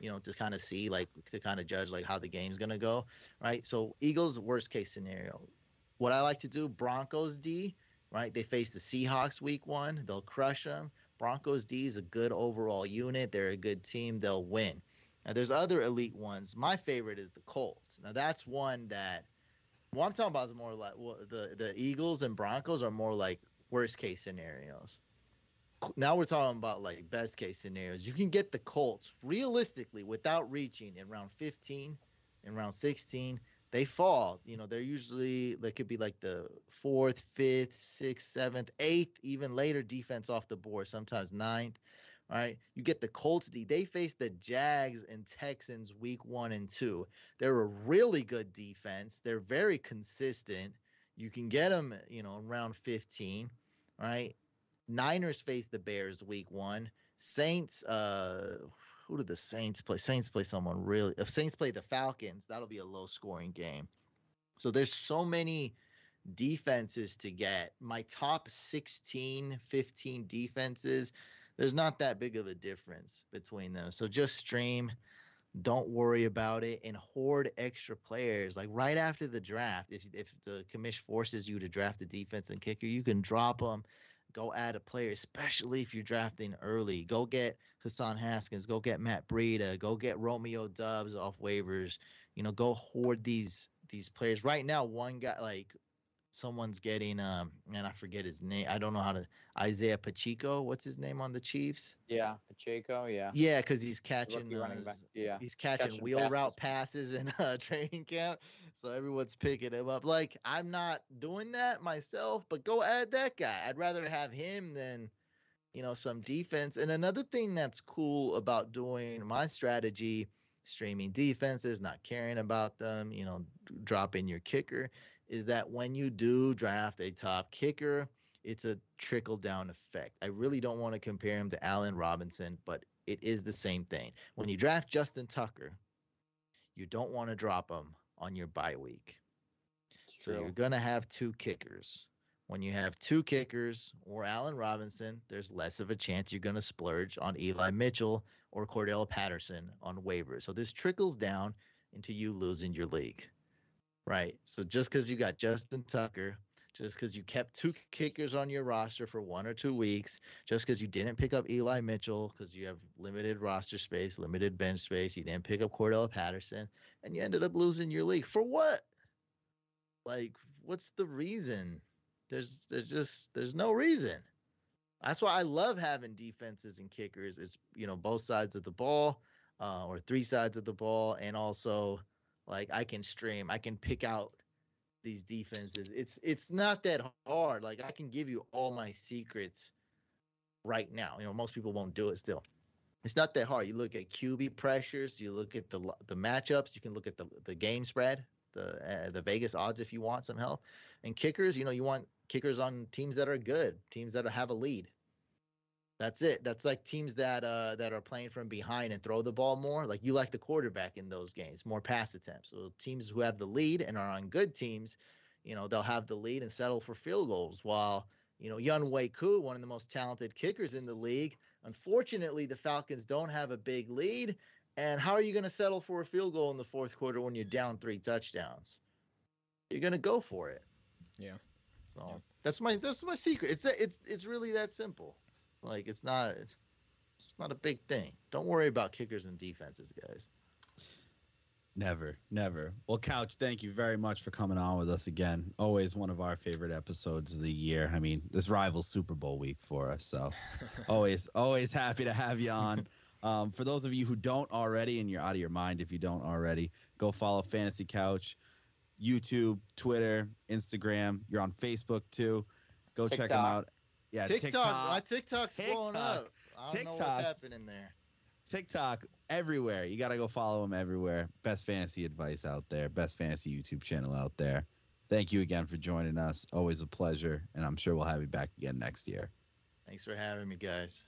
you know, to kind of see like to kind of judge like how the game's gonna go. Right. So Eagles worst case scenario. What I like to do, Broncos D right? They face the Seahawks week one. They'll crush them. Broncos D is a good overall unit. They're a good team. They'll win. Now, there's other elite ones. My favorite is the Colts. Now, that's one that what I'm talking about is more like the the Eagles and Broncos are more like worst case scenarios. Now we're talking about like best case scenarios. You can get the Colts realistically without reaching in round 15, in round 16 they fall. You know, they're usually they could be like the fourth, fifth, sixth, seventh, eighth, even later defense off the board, sometimes ninth. All right. You get the Colts D. They face the Jags and Texans week one and two. They're a really good defense. They're very consistent. You can get them, you know, in round 15. Right. Niners face the Bears week one. Saints, uh, who did the Saints play? Saints play someone really. If Saints play the Falcons, that'll be a low scoring game. So there's so many defenses to get. My top 16, 15 defenses, there's not that big of a difference between them. So just stream. Don't worry about it and hoard extra players. Like right after the draft, if if the commission forces you to draft a defense and kicker, you can drop them go add a player, especially if you're drafting early. Go get Hassan Haskins, go get Matt Breida, go get Romeo Doubs off waivers. You know, go hoard these these players. Right now, one guy like someone's getting um and I forget his name. I don't know how to Isaiah Pacheco. What's his name on the Chiefs? Yeah, Pacheco. Yeah. Yeah, because he's catching uh. Yeah. He's catching, Catching wheel passes. route passes in uh, training camp, so everyone's picking him up. Like I'm not doing that myself, but go add that guy. I'd rather have him than, you know, some defense. And another thing that's cool about doing my strategy, streaming defenses, not caring about them, you know, dropping your kicker, is that when you do draft a top kicker, it's a trickle down effect. I really don't want to compare him to Allen Robinson, but it is the same thing. When you draft Justin Tucker, you don't want to drop him on your bye week. It's So true. you're going to have two kickers. When you have two kickers or Allen Robinson, there's less of a chance you're going to splurge on Eli Mitchell or Cordarrelle Patterson on waivers. So this trickles down into you losing your league. Right. So just because you got Justin Tucker, just because you kept two kickers on your roster for one or two weeks, just because you didn't pick up Eli Mitchell because you have limited roster space, limited bench space, you didn't pick up Cordarrelle Patterson, and you ended up losing your league for what? Like, what's the reason? There's there's just there's no reason. That's why I love having defenses and kickers. Is you know both sides of the ball, uh, or three sides of the ball, and also like I can stream, I can pick out these defenses. It's it's not that hard. Like I can give you all my secrets right now. You know, most people won't do it still. It's not that hard. You look at QB pressures, you look at the the matchups, you can look at the the game spread, the uh, the Vegas odds if you want some help. And kickers, you know, you want kickers on teams that are good, teams that have a lead. That's it. That's like teams that uh that are playing from behind and throw the ball more. Like you like the quarterback in those games, more pass attempts. So teams who have the lead and are on good teams, you know, they'll have the lead and settle for field goals. While you know, Younghoe Koo, one of the most talented kickers in the league, unfortunately, the Falcons don't have a big lead. And how are you going to settle for a field goal in the fourth quarter when you're down three touchdowns? You're going to go for it. Yeah. So Yeah. that's my that's my secret. It's that it's it's really that simple. Like it's not it's not a big thing. Don't worry about kickers and defenses, guys. Never, never. Well, Couch, thank you very much for coming on with us again. Always one of our favorite episodes of the year. I mean, this rivals Super Bowl week for us, so always, always happy to have you on. Um, for those of you who don't already, and you're out of your mind if you don't already, go follow Fantasy Couch, YouTube, Twitter, Instagram. You're on Facebook too. Go check them out. Yeah, TikTok, my TikTok's blowing TikTok. up. I don't know TikTok. what's happening there. TikTok everywhere. You got to go follow him everywhere. Best fantasy advice out there. Best fantasy YouTube channel out there. Thank you again for joining us. Always a pleasure, and I'm sure we'll have you back again next year. Thanks for having me, guys.